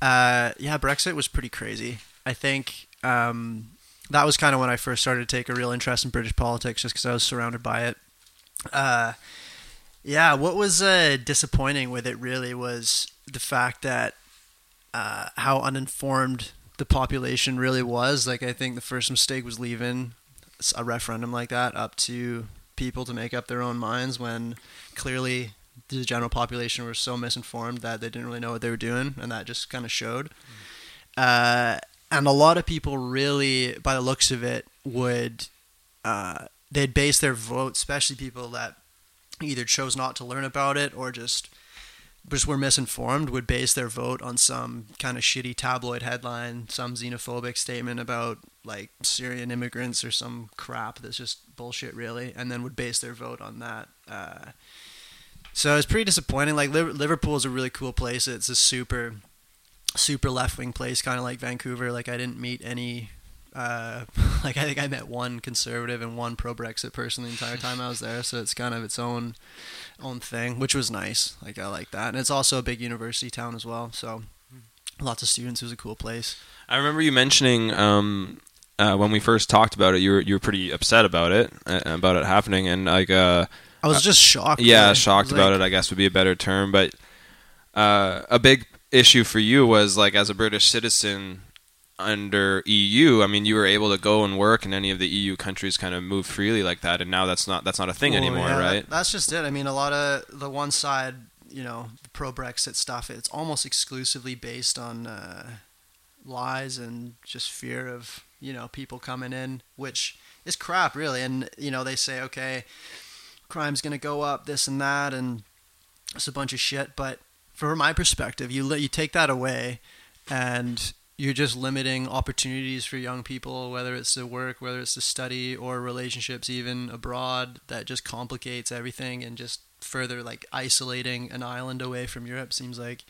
Uh, yeah, Brexit was pretty crazy. I think um, that was kind of when I first started to take a real interest in British politics, just because I was surrounded by it. Uh, yeah, what was uh, disappointing with it really was the fact that uh, how uninformed the population really was. Like, I think the first mistake was leaving a referendum like that up to people to make up their own minds when clearly the general population were so misinformed that they didn't really know what they were doing, and that just kind of showed. Uh, and a lot of people really, by the looks of it, would uh, they'd base their vote, especially people that either chose not to learn about it or just just were misinformed, would base their vote on some kind of shitty tabloid headline, some xenophobic statement about like Syrian immigrants or some crap that's just bullshit, really, and then would base their vote on that. Uh, so it's pretty disappointing. Like Liverpool is a really cool place. It's a super, super left wing place, kind of like Vancouver. Like I didn't meet any. Uh, like I think I met one conservative and one pro Brexit person the entire time I was there. So it's kind of its own, own thing, which was nice. Like I like that, and it's also a big university town as well. So lots of students. It was a cool place. I remember you mentioning um, uh, when we first talked about it, you were you were pretty upset about it, uh, about it happening, and like uh, I was just shocked. yeah, really. shocked about like- it. I guess would be a better term, but uh, a big issue for you was like as a British citizen under EU. I mean, you were able to go and work in any of the EU countries, kind of move freely like that, and now that's not that's not a thing Well, anymore, yeah, right? That's just it. I mean, a lot of the one side, you know, pro Brexit stuff, it's almost exclusively based on uh, lies and just fear of, you know, people coming in, which is crap, really. And, you know, they say, okay, crime's going to go up, this and that, and it's a bunch of shit. But from my perspective, you, li- you take that away and you're just limiting opportunities for young people, whether it's to work, whether it's to study, or relationships even abroad. That just complicates everything and just further like isolating an island away from Europe seems like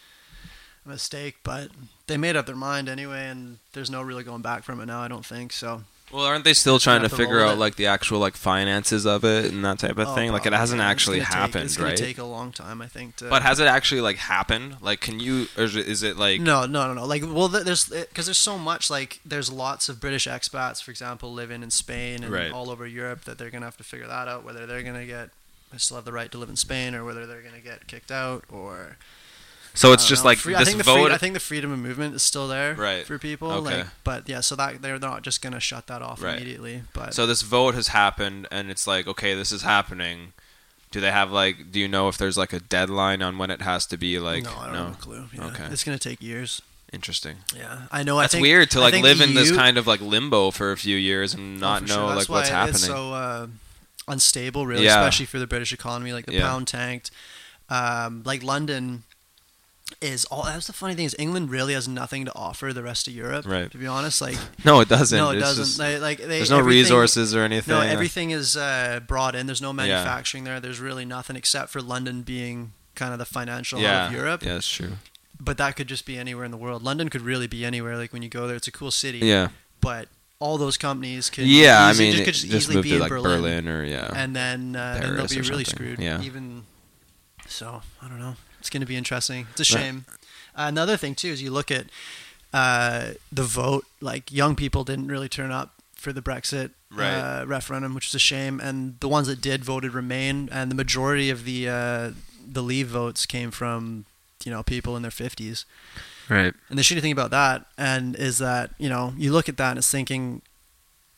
a mistake. But they made up their mind anyway, and there's no really going back from it now. I don't think so. Well, aren't they still trying to to figure out it. like the actual like finances of it and that type of Oh, thing? Like it hasn't yeah. Actually gonna take- happened, it's gonna right? take a long time, I think. To, But has it actually like happened? Like, can you or is it like No, no, no, no. Like, well, there's because there's so much. Like, there's lots of British expats, for example, living in Spain and Right. all over Europe that they're gonna have to figure that out. Whether they're gonna get still have the right to live in Spain or whether they're gonna get kicked out or So it's just know, like free- I this think the vote. free, I think the freedom of movement is still there Right. for people. Okay. Like, but yeah, so that they're not just gonna shut that off Right. immediately. But so this vote has happened, and it's like, okay, this is happening. Do they have like? Do you know if there's like a deadline on when it has to be? Like, no, I don't have a clue. Yeah. Okay. it's gonna take years. Interesting. Yeah, I know. That's I think, weird to like live in this kind of like limbo for a few years and Oh, not know sure. like That's what's happening. It's so uh, unstable, really, Yeah. especially for the British economy. Like the Yeah. pound tanked. Um, like London is all. That's the funny thing is England really has nothing to offer the rest of Europe. Right. To be honest, like no, it doesn't. no, it It's doesn't. just- They- like they, there's no resources or anything. No, everything is uh, brought in. There's no manufacturing there. There's really nothing except for London being kind of the financial hub Yeah, of Europe. yeah, that's true. But that could just be anywhere in the world. London could really be anywhere. Like when you go there, it's a cool city. Yeah. But all those companies could Yeah, I mean, just, it could just, just easily move be to, in like, Berlin, Berlin or, yeah, and then uh, then they'll be really something. screwed. Yeah. Even so, I don't know. It's going to be interesting. It's a Right. shame. another thing too is you look at uh, the vote. Like young people didn't really turn up for the Brexit Right. uh, referendum, which is a shame. And the ones that did voted Remain, and the majority of the uh, the Leave votes came from you know people in their fifties. Right. And the shitty thing about that, and is that you know you look at that and it's thinking,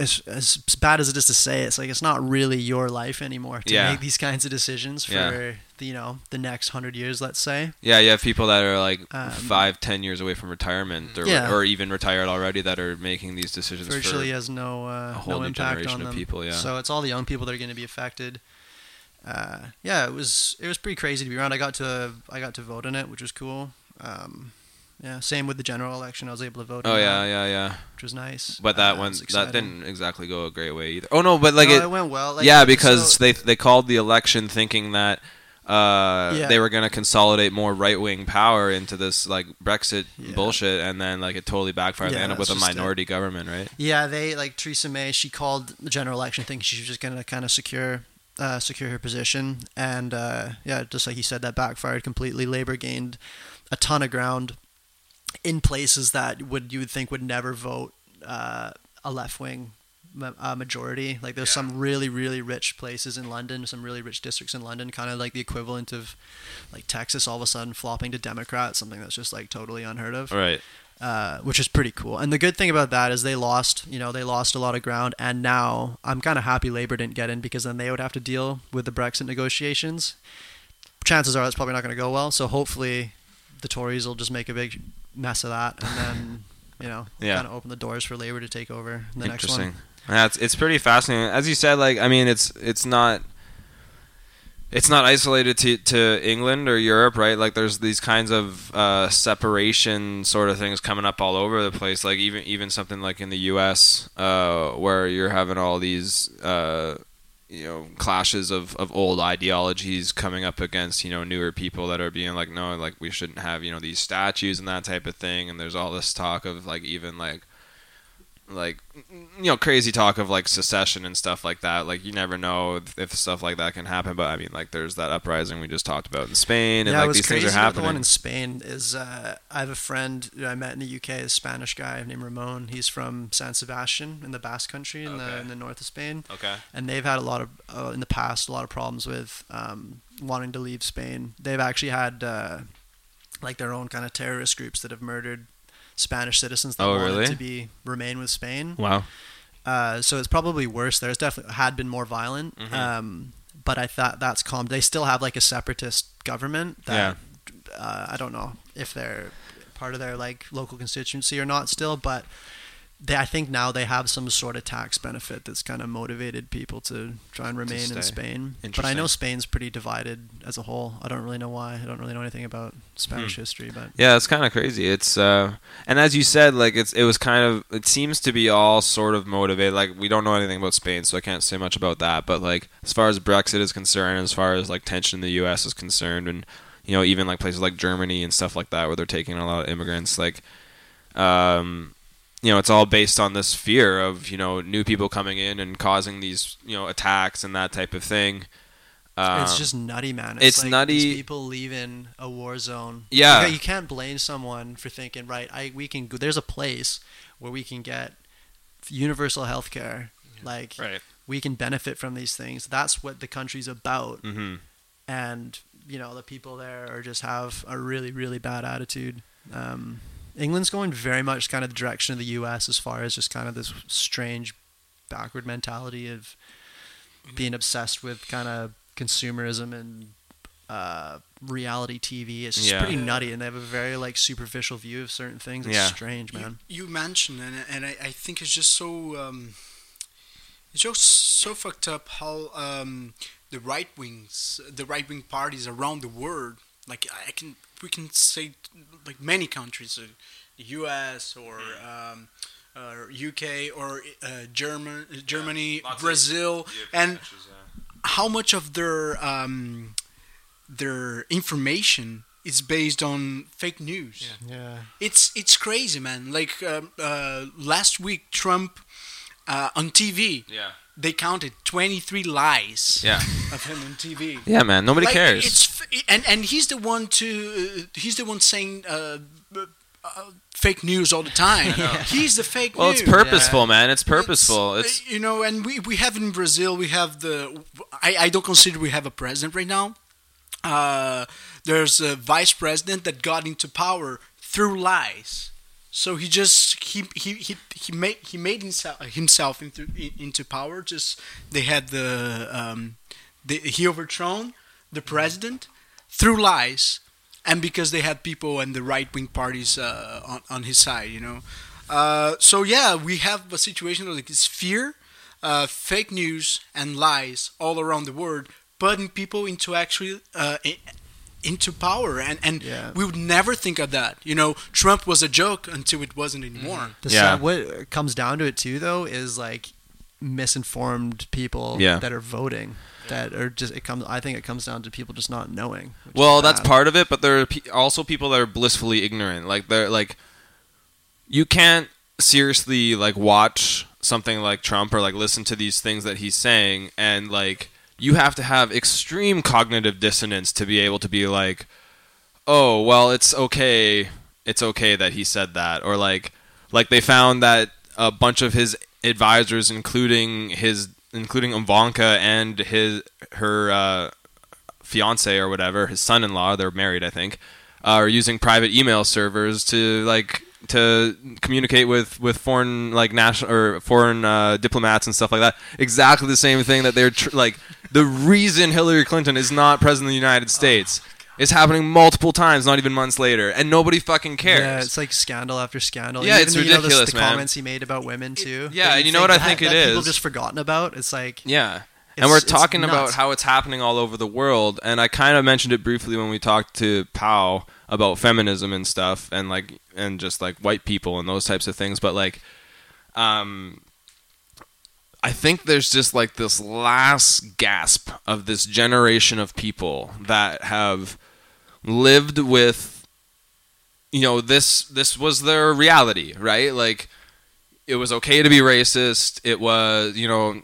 as as bad as it is to say, it's like it's not really your life anymore to Yeah. make these kinds of decisions for Yeah. the you know the next hundred years, let's say. Yeah, you have people that are like Um, five, ten years away from retirement, or, Yeah. or even retired already, that are making these decisions. Virtually has no uh, a whole no new impact generation on of them. people, yeah. So it's all the young people that are going to be affected. Uh, yeah, it was it was pretty crazy to be around. I got to I got to vote in it, which was cool. Um, yeah, same with the general election. I was able to vote. Oh yeah, that, yeah, yeah. which was nice. But that Uh, one that didn't exactly go a great way either. Oh no, but like No, it, it went well. Like, yeah, so- because they they called the election thinking that uh, Yeah. they were going to consolidate more right wing power into this like Brexit bullshit, and then like it totally backfired. they Yeah, ended up with a just it. minority government, right? Yeah, they like Theresa May. She called the general election thinking she was just going to kind of secure, uh, secure her position, and uh, yeah, just like you said, that backfired completely. Labour gained a ton of ground in places that would you would think would never vote uh, a left wing uh, majority. Like there's some really really rich places in London, some really rich districts in London, kind of like the equivalent of like Texas all of a sudden flopping to Democrats, something that's just like totally unheard of Right. uh, which is pretty cool. And the good thing about that is they lost, you know, they lost a lot of ground. And now I'm kind of happy Labour didn't get in because then they would have to deal with the Brexit negotiations. Chances are that's probably not going to go well. So hopefully the Tories will just make a big mess of that and then, you know, Yeah. kind of open the doors for Labour to take over the next Interesting. one. That's it's pretty fascinating. As you said, like I mean, it's it's not it's not isolated to, to England or Europe, right? Like there's these kinds of uh, separation sort of things coming up all over the place. Like even even something like in the U.S. Uh, where you're having all these uh, you know clashes of, of old ideologies coming up against you know newer people that are being like no like we shouldn't have you know these statues and that type of thing. And there's all this talk of like even like like you know crazy talk of like secession and stuff like that like you never know if, if stuff like that can happen but i mean like there's that uprising we just talked about in spain and yeah, like these crazy things are about the one in Spain is uh, I have a friend I met in the UK, a Spanish guy named Ramon. He's from San Sebastian in the Basque Country in the in the north of Spain. Okay. And they've had a lot of uh, in the past a lot of problems with um, wanting to leave Spain. They've actually had uh, like their own kind of terrorist groups that have murdered Spanish citizens that Oh, wanted really? to be remain with Spain. Wow. Uh, so it's probably worse There's definitely had been more violent. Mhm. Um, but I thought that's calm. They still have like a separatist government that uh, I don't know if they're part of their like local constituency or not still, but they I think now they have some sort of tax benefit that's kind of motivated people to try and remain in. Spain. But I know Spain's pretty divided as a whole. I don't really know why. I don't really know anything about Spanish Hmm. history, but yeah it's kind of crazy it's uh and as you said like it's it was kind of it seems to be all sort of motivated like we don't know anything about spain so i can't say much about that but like as far as brexit is concerned as far as like tension in the us is concerned and you know even like places like germany and stuff like that where they're taking a lot of immigrants like um you know it's all based on this fear of you know new people coming in and causing these you know attacks and that type of thing it's Um, just nutty, man. it's like nutty- people leaving a war zone. Yeah. you, can't blame someone for thinking, right? I we can go. There's a place where we can get universal health care. Like, Right. we can benefit from these things. That's what the country's about. Mhm. And you know the people there are just have a really really bad attitude. Um, England's going very much kind of the direction of the U.S. as far as just kind of this strange backward mentality of being obsessed with kind of consumerism and uh, reality TV. It's just Yeah. pretty nutty, and they have a very like superficial view of certain things. It's Yeah. strange, man. You mentioned, and and I, I think it's just so um, it's just so fucked up how um, the right wings, the right wing parties around the world, like I can we can say like many countries, uh, the U.S. or um, uh, UK or uh, German, Germany, lots of Brazil, and how much of their um, their information is based on fake news. Yeah. It's it's crazy, man. Like um, uh, last week, Trump uh, on TV, Yeah. They counted 23 lies Yeah. of him on TV. Yeah, man. Nobody Like, cares. It's f- and and he's the one to uh, he's the one saying uh, uh, fake news all the time. He's the fake well, news. it's purposeful, man. It's purposeful. It's, It's uh, you know, and we we have in Brazil we have the I, I don't consider we have a president right now. Uh, there's a vice president that got into power through lies. So he just he he he, he made he made himself himself into into power. Just they had the um, the, he overthrown the president through lies, and because they had people and the right wing parties uh, on on his side, you know. Uh, so yeah, we have a situation like this fear, uh, fake news, and lies all around the world, putting people into actually uh, into power, and and Yeah. we would never think of that. You know, Trump was a joke until it wasn't anymore. Mm-hmm. The Yeah. sad- what comes down to it too, though, is like misinformed people Yeah. that are voting. That are just it comes. I think it comes down to people just not knowing. well, that's part of it, but there are pe- also people that are blissfully ignorant. Like they're like, you can't seriously like watch something like Trump or like listen to these things that he's saying, and like you have to have extreme cognitive dissonance to be able to be like, oh, well, it's okay, it's okay that he said that, or like, like they found that a bunch of his advisors, including his, including Ivanka and his her uh, fiance or whatever, his son-in-law, they're married, I think, uh, are using private email servers to like to communicate with with foreign like national or foreign uh, diplomats and stuff like that. Exactly the same thing that they're tr- like the reason Hillary Clinton is not president of the United States. is happening multiple times, not even months later, and nobody fucking cares. Yeah, it's like scandal after scandal. Yeah, Even, it's you know, the- ridiculous, the, man. comments he made about women too. yeah, and you know what I think it that People is? just forgotten about. It's like Yeah. And we're talking about how it's happening all over the world. And I kind of mentioned it briefly when we talked to Pow about feminism and stuff and like and just like white people and those types of things. But like um I think there's just like this last gasp of this generation of people that have lived with you know this this was their reality, right? Like it was okay to be racist. It was, you know,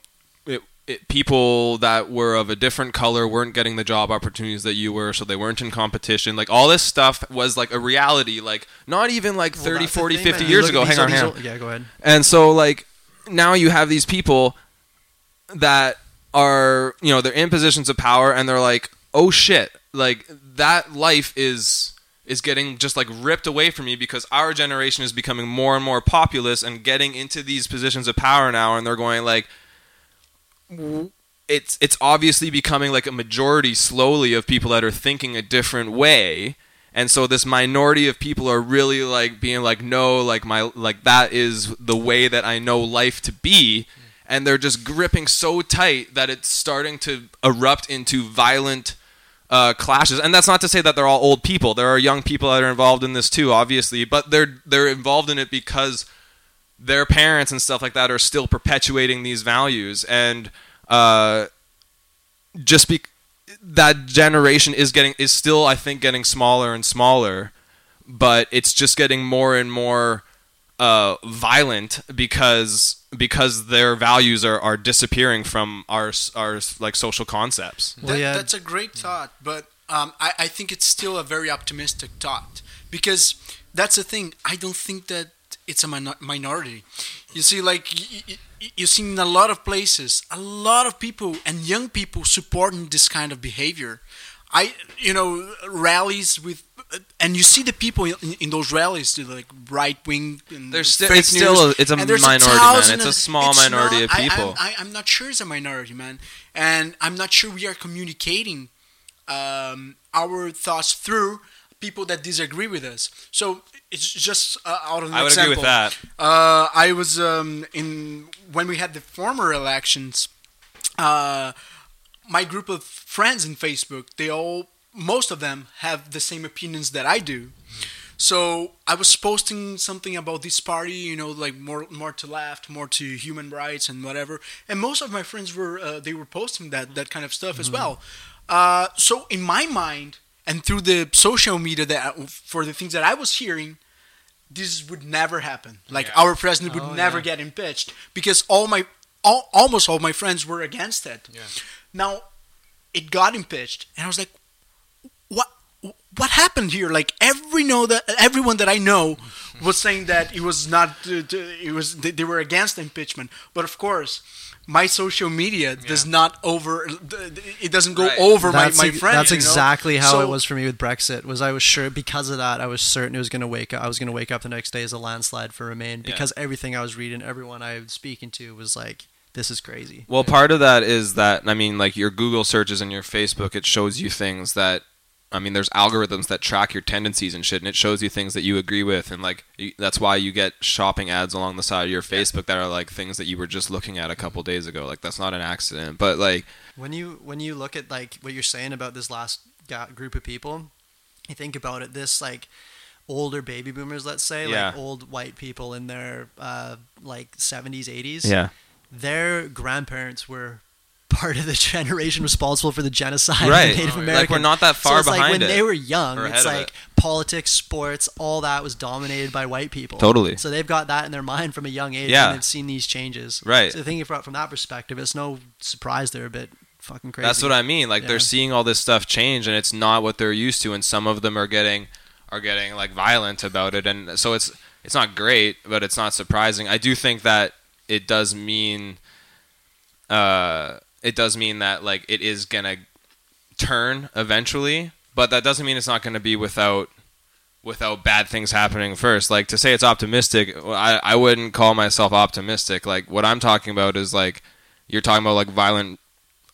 it, people that were of a different color weren't getting the job opportunities that you were, so they weren't in competition. Like all this stuff was like a reality. Like not even like Well, 30, that's the 40, thing, 50 man. years ago. Hang on, hang on. Yeah, go ahead. And so like now you have these people that are, you know, they're in positions of power and they're like, "Oh shit, like that life is is getting just like ripped away from me because our generation is becoming more and more populous and getting into these positions of power now and they're going like it's it's obviously becoming like a majority slowly of people that are thinking a different way. And so this minority of people are really like being like no like my like that is the way that I know life to be. And they're just gripping so tight that it's starting to erupt into violent uh, clashes. And that's not to say that they're all old people. There are young people that are involved in this too obviously. But they're they're involved in it because their parents and stuff like that are still perpetuating these values and uh, just be that generation is getting is still I think getting smaller and smaller, but it's just getting more and more uh, violent because because their values are, are disappearing from our our like social concepts. Well, That- yeah. That's a great thought, but um, I, I think it's still a very optimistic thought because that's the thing. I don't think that it's a minor- minority. You see, like y- y- y- you see in a lot of places, a lot of people and young people supporting this kind of behavior. I you know rallies with and you see the people in, in those rallies the like right wing and There's still- it's still a- it's a minority, man. It's a small it's minority not- of people. I, I'm not sure it's a minority man and I'm not sure we are communicating um, our thoughts through people that disagree with us so it's just uh, out of an I would agree with that. Uh, I was um, in when we had the former elections. Uh, my group of friends in Facebook, they all, most of them, have the same opinions that I do. So I was posting something about this party, you know, like more more to left, more to human rights and whatever. And most of my friends were uh, they were posting that that kind of stuff as well. Uh, so in my mind, and through the social media that for the things that I was hearing, this would never happen. Like our president would Oh, never yeah. get impeached because all my all, almost all my friends were against it. Yeah. Now it got impeached, and I was like, what? What happened here? Like every know that everyone that I know was saying that it was not. Uh, it was they they were against impeachment, but of course. My social media does not over. It doesn't go Right. over my, that's my ex- friends. that's you know? exactly how So- it was for me with Brexit. Was I was sure because of that I was certain it was going to wake up. I was going to wake up the next day as a landslide for Remain Yeah. because everything I was reading, everyone I was speaking to was like, "This is crazy." Well, part of that is that I mean, like your Google searches and your Facebook, it shows you things that I mean, there's algorithms that track your tendencies and shit, and it shows you things that you agree with, and like that's why you get shopping ads along the side of your Facebook that are like things that you were just looking at a couple days ago. Like that's not an accident, but like When you when you look at like what you're saying about this last ga- group of people, you think about it. This like older baby boomers, let's say, Yeah. like old white people in their uh, like 70s, 80s. yeah, their grandparents were part of the generation responsible for the genocide Right. of Native Americans. Like, we're not that so far it's like when it, they were young, or it's like it. politics, sports, all that was dominated by white people. Totally. So they've got that in their mind from a young age, Yeah. and they've seen these changes. Right. So thinking about it from that perspective, it's no surprise they're a bit fucking crazy. That's what I mean. Like Yeah. they're seeing all this stuff change, and it's not what they're used to, and some of them are getting are getting like violent about it, and so it's it's not great, but it's not surprising. I do think that it does mean, uh, it does mean that like it is gonna turn eventually, but that doesn't mean it's not gonna be without without bad things happening first. Like to say it's optimistic, I I wouldn't call myself optimistic. Like what I'm talking about is like you're talking about like violent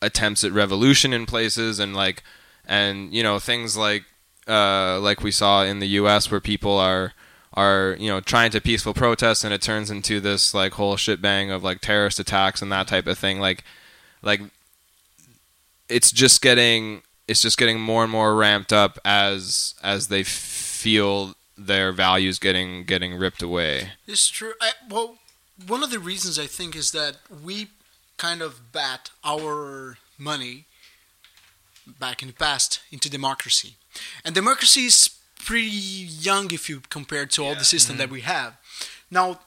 attempts at revolution in places and like and you know things like uh like we saw in the US where people are are you know trying to peaceful protest and it turns into this like whole shitbang of like terrorist attacks and that type of thing like like it's just getting it's just getting more and more ramped up as as they feel their values getting getting ripped away. It's true. I, well, one of the reasons I think is that we kind of bat our money back in the past into democracy, and democracy is pretty young if you compare to all the system that mm-hmm. we have. Now,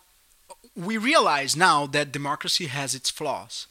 we realize now that democracy has its flaws,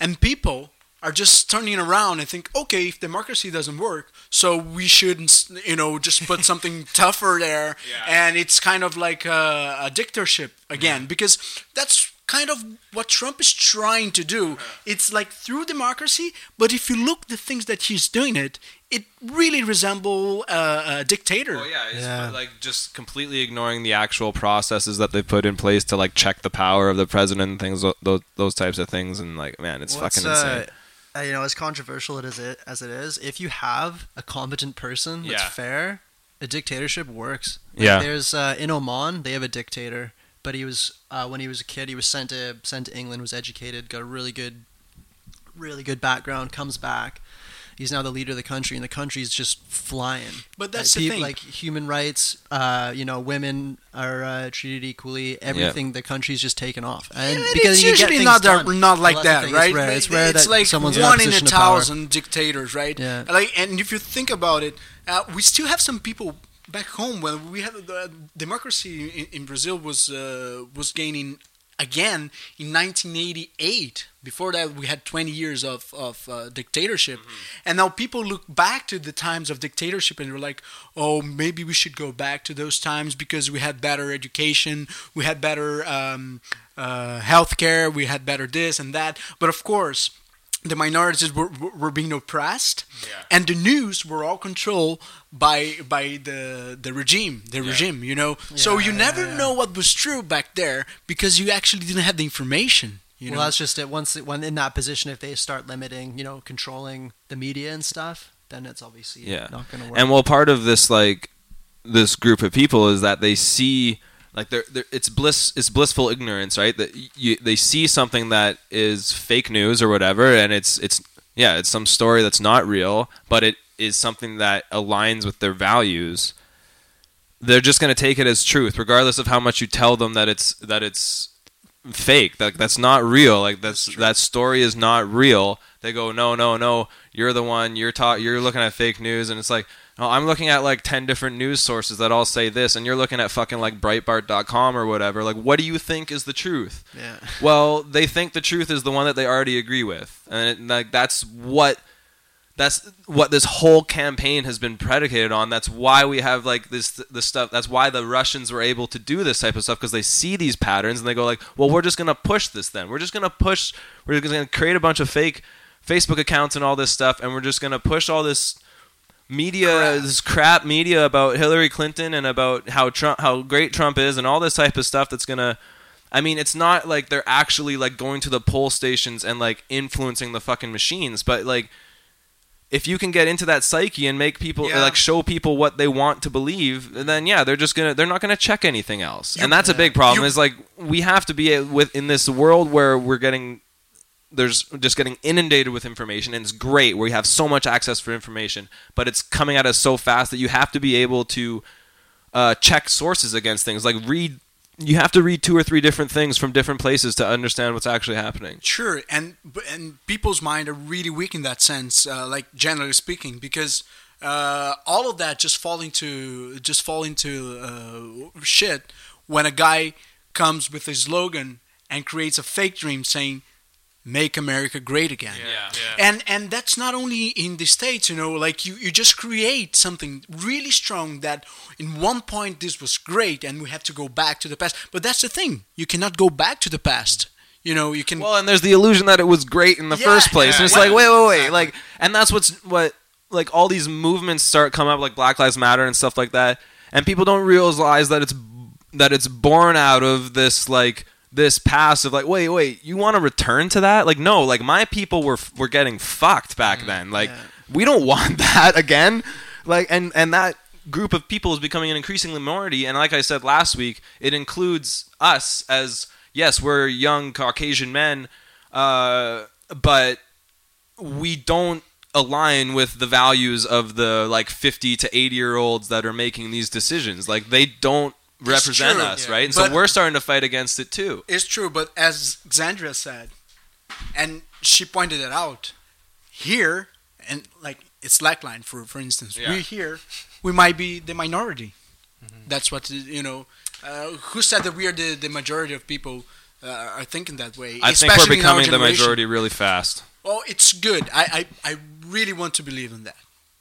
and people are just turning around and think, okay, if democracy doesn't work, so we should, you know, just put something tougher there, and it's kind of like a, a dictatorship again, because that's kind of what Trump is trying to do. It's like through democracy, but if you look the things that he's doing it, it really resemble a, a dictator. Oh yeah, it's Yeah. like just completely ignoring the actual processes that they put in place to like check the power of the president and things those those types of things and like man, it's What's, fucking insane. uh, uh, you know, as controversial it is it as it is, if you have a competent person that's Yeah. fair, a dictatorship works. Like, Yeah. There's uh, in Oman, they have a dictator, but he was uh, when he was a kid, he was sent to sent to England, was educated, got a really good, really good background, comes back. He's now the leader of the country, and the country's just flying. But that's like, the peop- thing. Like human rights, uh, you know, women are uh, treated equally. Everything, the country's just taken off, and Yeah, because it's you get usually things not that, done. not like Well, that's that, the thing, right? It's rare. It's rare that like someone's in a one in a position of power. thousand dictators, right? Yeah. Like, and if you think about it, uh, we still have some people back home when we had the democracy in, in Brazil was uh, was gaining again in 1988. Before that, we had 20 years of of uh, dictatorship, and now people look back to the times of dictatorship and they're like, "Oh, maybe we should go back to those times because we had better education, we had better um, uh, healthcare, we had better this and that." But of course, the minorities were, were were being oppressed, and the news were all controlled by by the the regime, the regime. You know, so you never know what was true back there because you actually didn't have the information. You well, know, that's just it. Once it, when in that position, if they start limiting, you know, controlling the media and stuff, then it's obviously yeah not going to work. and well part of this like this group of people is that they see like they're, they're it's bliss it's blissful ignorance right? That you, they see something that is fake news or whatever and it's it's yeah it's some story that's not real but it is something that aligns with their values. They're just going to take it as truth regardless of how much you tell them that it's that it's fake that that's not real like that's that story is not real. They go no no no you're the one you're ta- you're looking at fake news and it's like no i'm looking at like 10 different news sources that all say this and you're looking at fucking like breitbart.com or whatever like what do you think is the truth yeah. well they think the truth is the one that they already agree with and it, like that's what that's what this whole campaign has been predicated on. That's why we have like this this stuff. That's why the Russians were able to do this type of stuff because they see these patterns and they go like, well, we're just gonna push this. Then we're just gonna push. We're just gonna create a bunch of fake Facebook accounts and all this stuff, and we're just gonna push all this media, this crap media about Hillary Clinton and about how Trump, how great Trump is, and all this type of stuff. That's gonna I mean, it's not like they're actually like going to the poll stations and like influencing the fucking machines, but like if you can get into that psyche and make people Yeah. like show people what they want to believe, then yeah, they're just gonna they're not gonna check anything else, You- and that's a uh, big problem. you- is like we have to be with in this world where we're getting there's just getting inundated with information and it's great where you have so much access for information but it's coming at us so fast that you have to be able to uh, check sources against things. Like read you have to read two or three different things from different places to understand what's actually happening. Sure, and and people's mind are really weak in that sense, uh, like generally speaking, because uh, all of that just fall into just fall into uh, shit when a guy comes with a slogan and creates a fake dream saying "Make America Great Again." And and that's not only in the states, you know, like you, you just create something really strong that in one point this was great and we have to go back to the past. But that's the thing, you cannot go back to the past. You know, you can well and there's the illusion that it was great in the Yeah, first place. yeah, and it's well, like wait wait wait. Like and that's what's what like all these movements start come up like black lives matter and stuff like that. And people don't realize that it's that it's born out of this like this past of like wait wait you want to return to that? Like no like my people were were getting fucked back then. Like we don't want that again. Like and and that group of people is becoming an increasingly minority. And like i said last week it includes us as yes we're young caucasian men uh, but we don't align with the values of the like 50 to 80 year olds that are making these decisions. Like they don't represent us Yeah. right and But- so we're starting to fight against it too It's true, but as Xandria said, and she pointed it out, here and like it's slackline for for instance, Yeah. we here we might be the minority. That's what you know. Uh, who said that we are the, the majority of people uh, are thinking that way? i think we're especially in our becoming the majority really fast Well, it's good. I, I I really want to believe in that,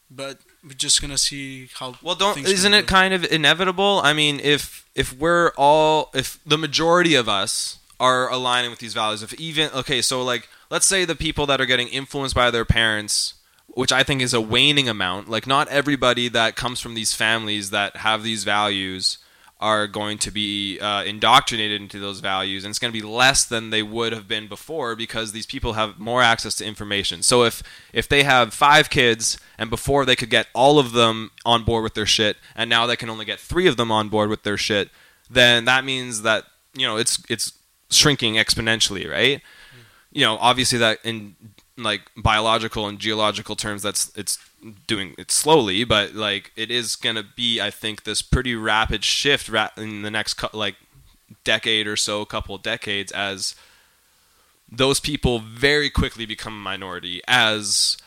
but we're just gonna see how. Well, don't isn't it kind of inevitable? I mean, if if we're all if the majority of us are aligning with these values, if even okay, so like let's say the people that are getting influenced by their parents, which I think is a waning amount, like not everybody that comes from these families that have these values are going to be uh, indoctrinated into those values, and it's going to be less than they would have been before because these people have more access to information. So if if they have five kids and before they could get all of them on board with their shit, and now they can only get three of them on board with their shit, then that means that you know it's it's shrinking exponentially, right? You know, obviously that in like biological and geological terms, that's it's doing it slowly, but like it is gonna be, I think, this pretty rapid shift in the next like decade or so, couple decades, as those people very quickly become a minority, as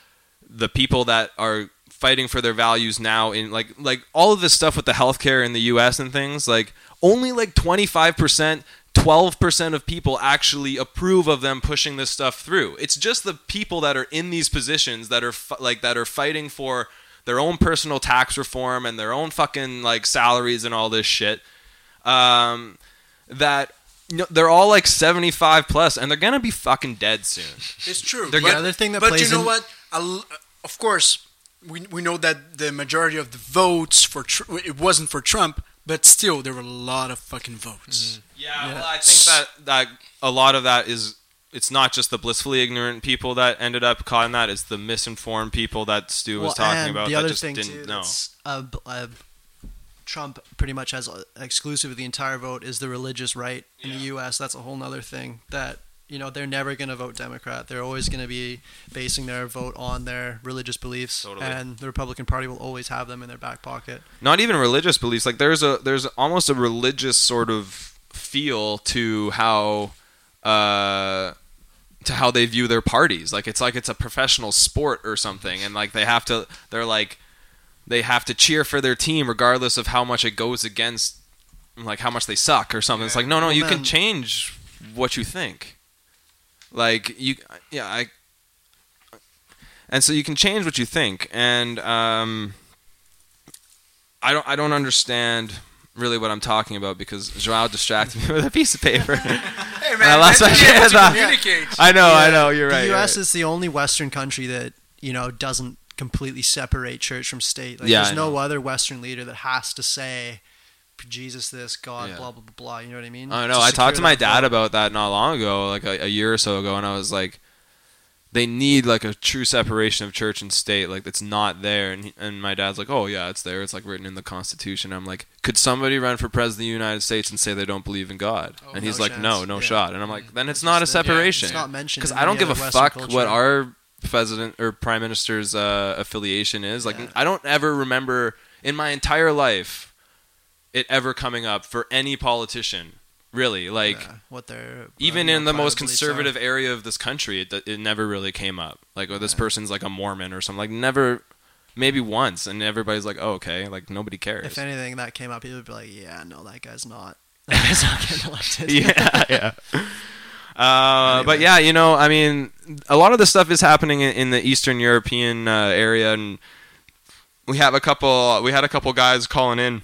the people that are fighting for their values now in like like all of this stuff with the healthcare in the US and things like only like 25% 12% of people actually approve of them pushing this stuff through. It's just the people that are in these positions that are fi- like that are fighting for their own personal tax reform and their own fucking like salaries and all this shit. Um, that you know, they're all like 75 plus, and they're gonna be fucking dead soon. It's true. They're but, get- other thing that but plays you know in- what? A l- of course, we we know that the majority of the votes for Tr- it wasn't for Trump, but still there were a lot of fucking votes. Yeah, well, I think that that a lot of that is it's not just the blissfully ignorant people that ended up caught in that; it's the misinformed people that Stu was Well, talking and about the that other just thing didn't too, know. that's, uh, b- uh, Trump pretty much has uh, exclusive of the entire vote is the religious right in the U.S. That's a whole nother thing that you know they're never going to vote Democrat. They're always going to be basing their vote on their religious beliefs, Totally. and the Republican Party will always have them in their back pocket. Not even religious beliefs. Like there's a there's almost a religious sort of feel to how uh to how they view their parties. Like it's like it's a professional sport or something, and like they have to they're like they have to cheer for their team regardless of how much it goes against like how much they suck or something. It's like no, no, Well, you can change what you think. Like you, yeah, I. And so you can change what you think, and um, I don't, I don't understand really what I'm talking about because J-Wow distracted me with a piece of paper. Hey And I lost my that's train how of you thought. communicate. I know, I know, you're right. the U.S. right. is the only Western country that you know doesn't completely separate church from state. Like, Yeah, there's I no know. other Western leader that has to say Jesus this, God, Yeah. blah blah blah blah. You know what I mean? I know. To I talked to my dad about that not long ago, like a, a year or so ago, and I was like, they need like a true separation of church and state. Like it's not there, and he, and my dad's like, oh yeah, it's there. It's like written in the Constitution. I'm like, could somebody run for president of the United States and say they don't believe in God? Oh, and he's no like, no, chance. no Yeah. shot. And I'm like, then it's It's not a that- yeah, separation. it's not mentioned because I don't give a Western fuck culture. what our president or prime minister's uh, affiliation is. Like, I don't ever remember in my entire life it ever coming up for any politician. Really, like Yeah, what their even in the most conservative are. area of this country, it, it never really came up. Like, oh, this person's like a Mormon or something. Like, never, maybe once, and everybody's like, oh, okay, like nobody cares. If anything that came up, he would be like, "Yeah, no, that guy's not. That guy's not getting elected." yeah, yeah. Uh, But yeah, you know, I mean, a lot of this stuff is happening in, in the Eastern European uh, area, and we have a couple. We had a couple guys calling in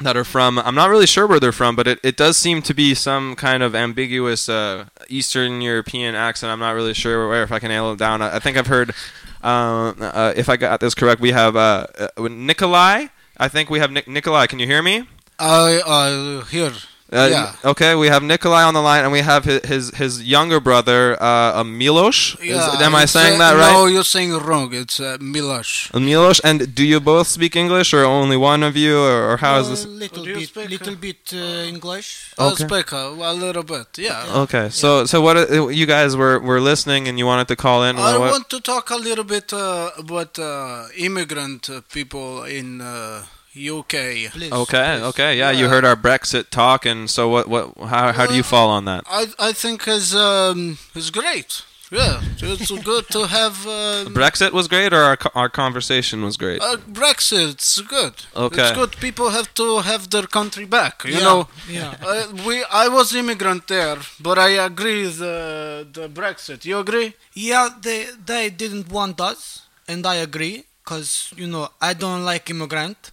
that are from. I'm not really sure where they're from, but it, it does seem to be some kind of ambiguous uh, Eastern European accent. I'm not really sure where if I can nail it down. I, I think I've heard. Uh, uh, if I got this correct, we have uh, uh, Nikolai. I think we have Nik- Nikolai. Can you hear me? I uh, here. Uh, Yeah. Okay, we have Nikolai on the line, and we have his his, his younger brother, uh, Milos. Is- Yeah, am I saying uh, that No, right? you're saying it wrong. It's uh, Milosh. Uh, Milos, and do you both speak English, or only one of you, or, or how is this? A little bit, speak, little bit uh, English. I'll speak a, a little bit. Yeah. Okay, so so what uh, you guys were, were listening, and you wanted to call in. I what- want to talk a little bit uh, about uh, immigrant uh, people in uh, UK. Please. Okay, please. okay, yeah, you heard our Brexit talk, and so what what how how do you fall on that? I I think is um is great. Yeah, it's good to have uh, Brexit was great, or our our conversation was great. uh, Brexit's good. Okay. it's good. People have to have their country back. You Yeah, know, yeah. uh, we I was immigrant there, but I agree the the Brexit. You agree? Yeah, they they didn't want us, and I agree, cause you know I don't like immigrant.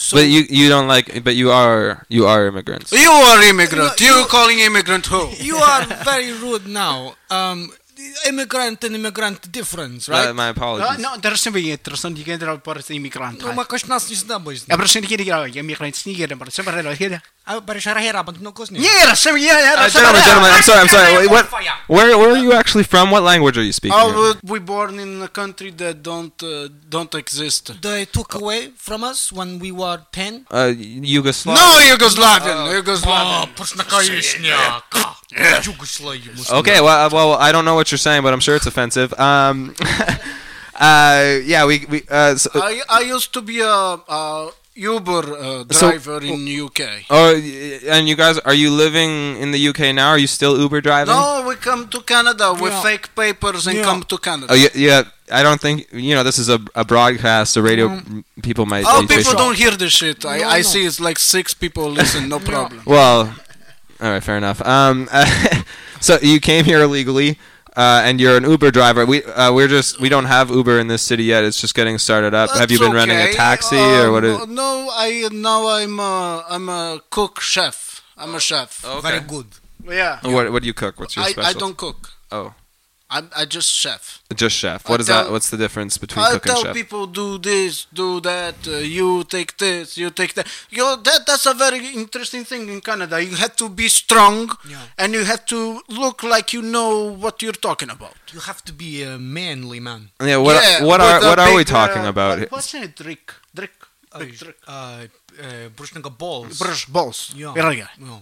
So but you you don't like but you are you are immigrants. You are immigrant. You, you, calling immigrant who? You are very rude now. Um, immigrant and immigrant difference, right? Uh, my apologies. No, there's something interesting jy ken daar oor immigrant. No, maar not nas nie snabbys. Ja, presies hierdie ja, immigrant nie hier, maar sommer hulle hier. But but no Yeah, uh, gentlemen, gentlemen, I'm sorry, I'm sorry. What, where, where are you actually from? What language are you speaking? Oh, we born in a country that don't uh, don't exist. They took away from us when we were ten. Uh, Yugoslavia. No, Yugoslavia. Uh, oh, oh, Okay, well, uh, well, I don't know what you're saying, but I'm sure it's offensive. Um, uh, yeah, we, we uh, so, I, I used to be a, a, Uber uh, So- driver in UK. oh, and you guys, are you living in the UK now? Are you still Uber driving? No, we come to Canada with Yeah. fake papers and Yeah. come to Canada. Oh, yeah, yeah. I don't think you know. This is a, a broadcast. The radio m- people might. Oh, people fishing. don't hear this shit. I, No, I no. see it's like six people listen, no problem. Well, all right, fair enough. Um, so you came here illegally, uh, and you're an Uber driver. We uh, we're just we don't have Uber in this city yet. It's just getting started up. have you That's been running a okay. taxi or Um, what? Is, No, I now I'm a, I'm a cook chef. I'm a chef. okay. Very good. Yeah. What what do you cook? What's your I, special? I don't cook. Oh, I'm I just chef. just chef. I What is tell- that? What's the difference between I cook and tell chef? people do this, do that. Uh, you take this, you take that. You know, that that's a very interesting thing in Canada. You have to be strong, yeah. and you have to look like you know what you're talking about. You have to be a manly man. Yeah, what Yeah, what with are a what are we talking uh, about? what- What's it? Drick, drick, big drick. Uh, uh, balls. Brush balls. Yeah. Very good. Yeah.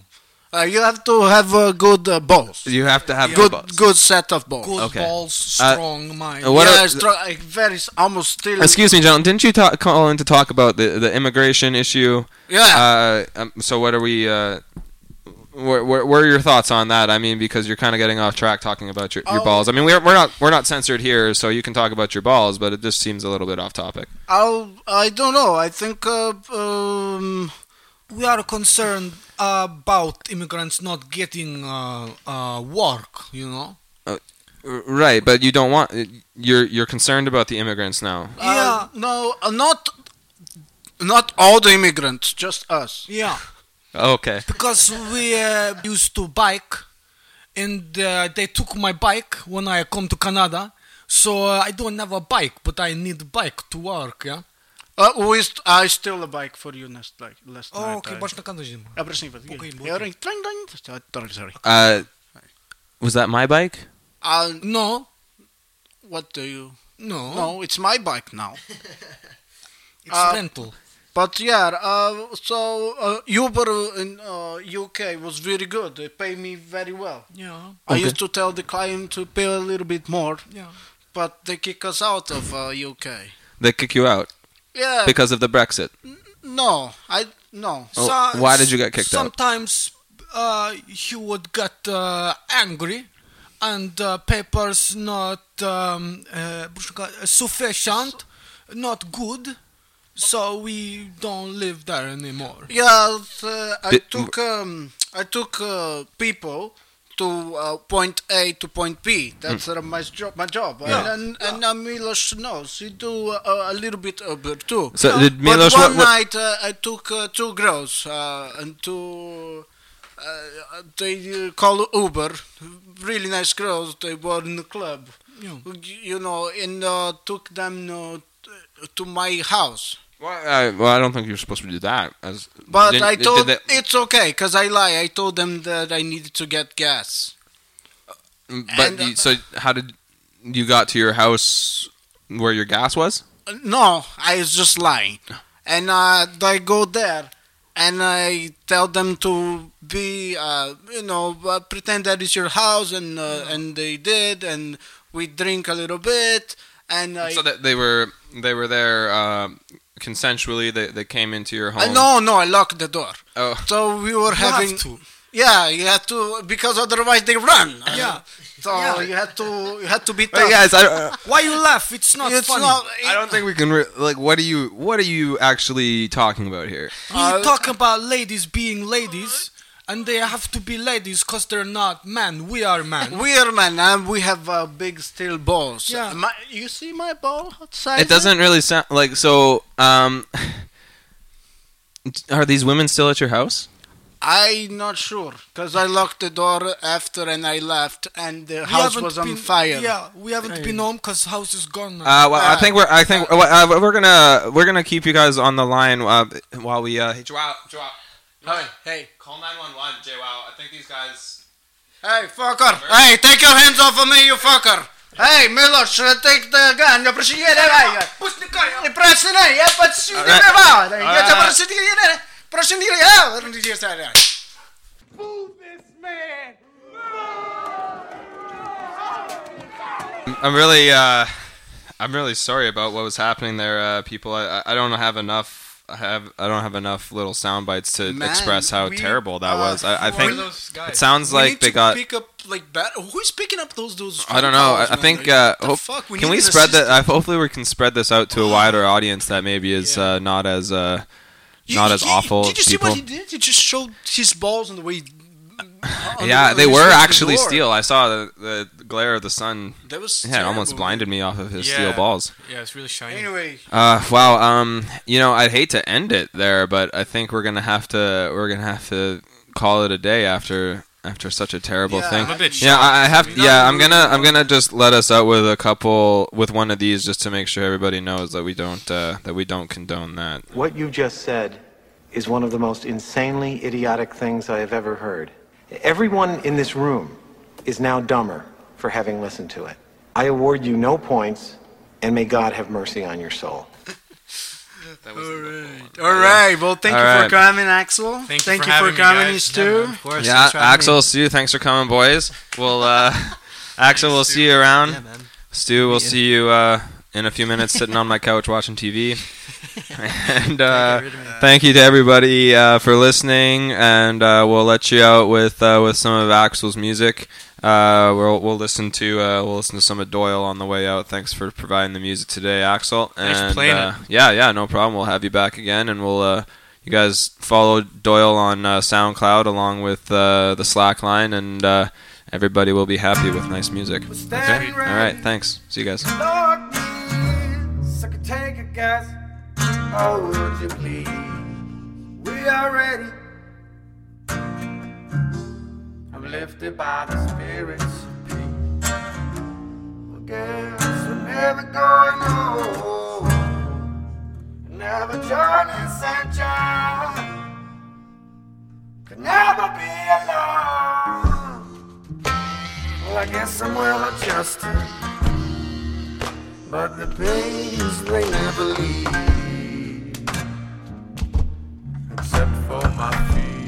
Uh, you have to have uh, good uh, balls. You have to have good, balls. good set of balls. Good Okay. balls, Uh, strong mind. what yeah, are- strong, like, very almost still. Excuse me, gentlemen. Didn't you talk, call in to talk about the the immigration issue? Yeah. Uh, um, so what are we? Uh, where, where, where are your thoughts on that? I mean, because you're kind of getting off track talking about your, your Oh. balls. I mean, we're we're not we're not censored here, so you can talk about your balls, but it just seems a little bit off topic. I'll, I don't know. I think. Uh, um, we are concerned about immigrants not getting uh, uh, work. You know. R- Right, but you don't want you're you're concerned about the immigrants now. Uh, no, uh, not not all the immigrants, just us. Yeah. Okay. Because we uh, used to bike, and uh, they took my bike when I come to Canada. So uh, I don't have a bike, but I need bike to work. Yeah. Uh, we st- I steal a bike for you next like last Oh, night. ok, I- baš na kanto živimo. Ja, prosim, pa- Ok, Ja, ok. ring, tring, ding. Sorry, sorry. Uh, was that my bike? Uh, no. What do you? No. No, it's my bike now. It's Uh, rental. But yeah, uh, so uh, Uber in uh, UK was very good. They pay me very well. Yeah. I Okay. used to tell the client to pay a little bit more, Yeah. but they kick us out of uh, UK. They kick you out Yeah. because of the Brexit. no, I no. Oh, why did you get kicked out? Sometimes uh, you would get uh, angry, and uh, papers not um, uh, sufficient, not good, so we don't live there anymore. Yeah, uh, I took um, I took uh, people to uh, point A to point B. That's uh, my job. My job. Yeah. And and, and uh, Milos knows he do uh, a little bit Uber too. So did but one what, what, night uh, I took uh, two girls uh, and two. Uh, they uh, call Uber, really nice girls. They were in the club, Yeah. you know, and uh, took them uh, to my house. Well, I, well, I don't think you're supposed to do that. As, But I did told that- it's okay because I lie. I told them that I needed to get gas. but and, uh, you, so how did you got to your house where your gas was? Uh, No, I was just lying, and uh, I go there, and I tell them to be, uh, you know, uh, pretend that it's your house, and uh, and they did, and we drink a little bit, and I. So that they were they were there uh, consensually. They they came into your home. I no, no, I locked the door. Oh, So we were You having. have to. Yeah, you had to because otherwise they run. Yeah. So Yeah. you had to you had to be Hey tough. guys, I, uh, Why you laugh? It's not it's funny. not. I don't think we can re- like. What are you What are you actually talking about here? we Uh, talk about ladies being ladies, and they have to be ladies because they're not men. We are men. We are men, and we have uh, big steel balls. Yeah. My, you see my ball outside? It doesn't really sound like so. Um, are these women still at your house? I'm not sure because I locked the door after and I left, and the We house was on been- fire. Yeah, we haven't been home because house is gone now. Uh, well, I think we're. I think uh, we're gonna we're gonna keep you guys on the line uh, while we. Uh, hey, J-Wow, J-Wow, Hey, hey. Call 911, Jay I think these guys. Hey, fucker. Hey, take your hands off of me, you fucker. Hey, Miloš, take the gun. Ja prosim, je, daj ga. Pusti ga. Ne prosi, ne, ja pa si ne veva. Ja te prosim, ti je, ne. Prosim, ti je, ja. Vrni ti je, stari. Move this man. I'm really, uh, I'm really sorry about what was happening there, uh, people. I, I don't have enough I have. I don't have enough little sound bites to Man, express how we terrible that are was. I, I think it sounds like they to got. pick up like bat- Who's picking up those those? I don't know. I, I think. Uh, hope? We can we spread that? Uh, hopefully, we can spread this out to a wider audience that maybe is Yeah. uh, not as uh, You- not as you- awful Did you as see what he did? He just showed his balls on the way. on yeah, the- they were to the actually steel. I saw the, the glare of the sun. That was Yeah, it almost blinded me off of his Yeah. steel balls. Yeah, it's really shiny. Anyway, Uh, wow. Um, you know, I'd hate to end it there, but I think we're gonna have to we're gonna have to call it a day after after such a terrible Yeah, thing. I'm a bit yeah, I, I have. to be Yeah, I'm gonna I'm gonna just let us out with a couple with one of these just to make sure everybody knows that we don't uh, that we don't condone that. What you just said is one of the most insanely idiotic things I have ever heard. Everyone in this room is now dumber for having listened to it. I award you no points, and may God have mercy on your soul. All right. All right. Well, thank All you right. for coming, Aksel. Thank you thank for you for coming, guys. Stu. Yeah, course. Yeah, thanks for having. Aksel, Stu, thanks for coming, boys. We'll uh, Aksel, we'll see you around. Yeah, man. Stu, we'll Meet see you uh, in a few minutes sitting on my couch watching TV. and uh, Get rid of me. thank you to everybody uh, for listening, and uh, we'll let you out with uh, with some of Aksel's music. Uh, we'll we'll listen to uh, we'll listen to some of Doyle on the way out. Thanks for providing the music today, Aksel. Thanks for and playing uh, yeah, yeah, no problem. We'll have you back again, and we'll uh, you guys follow Doyle on uh, SoundCloud along with uh, the Slack line, and uh, everybody will be happy with nice music. Okay, all right, thanks. See you guys. Lord, please, I could take a guess. Oh, would you please? We are ready. I'm lifted by the Spirit's peace. I guess we're never going home. Never joining. John. Could never be alone. Well, I guess I'm well adjusted. But the pains they never leave Except for my feet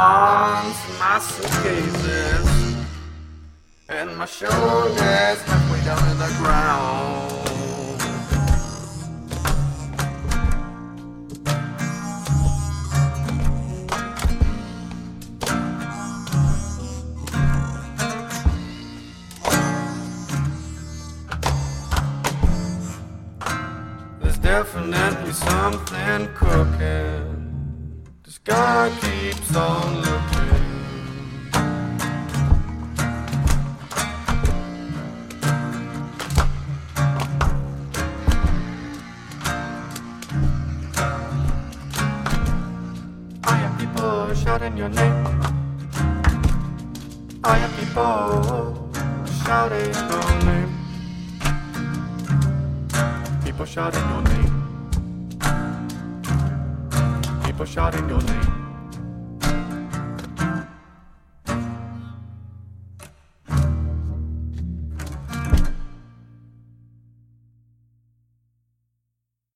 arms my suitcases And my shoulders halfway down in the ground There's definitely something cooking. Guy keeps on looking. I have people shouting your name. I have people shouting your name. People shouting your name. People shouting your name.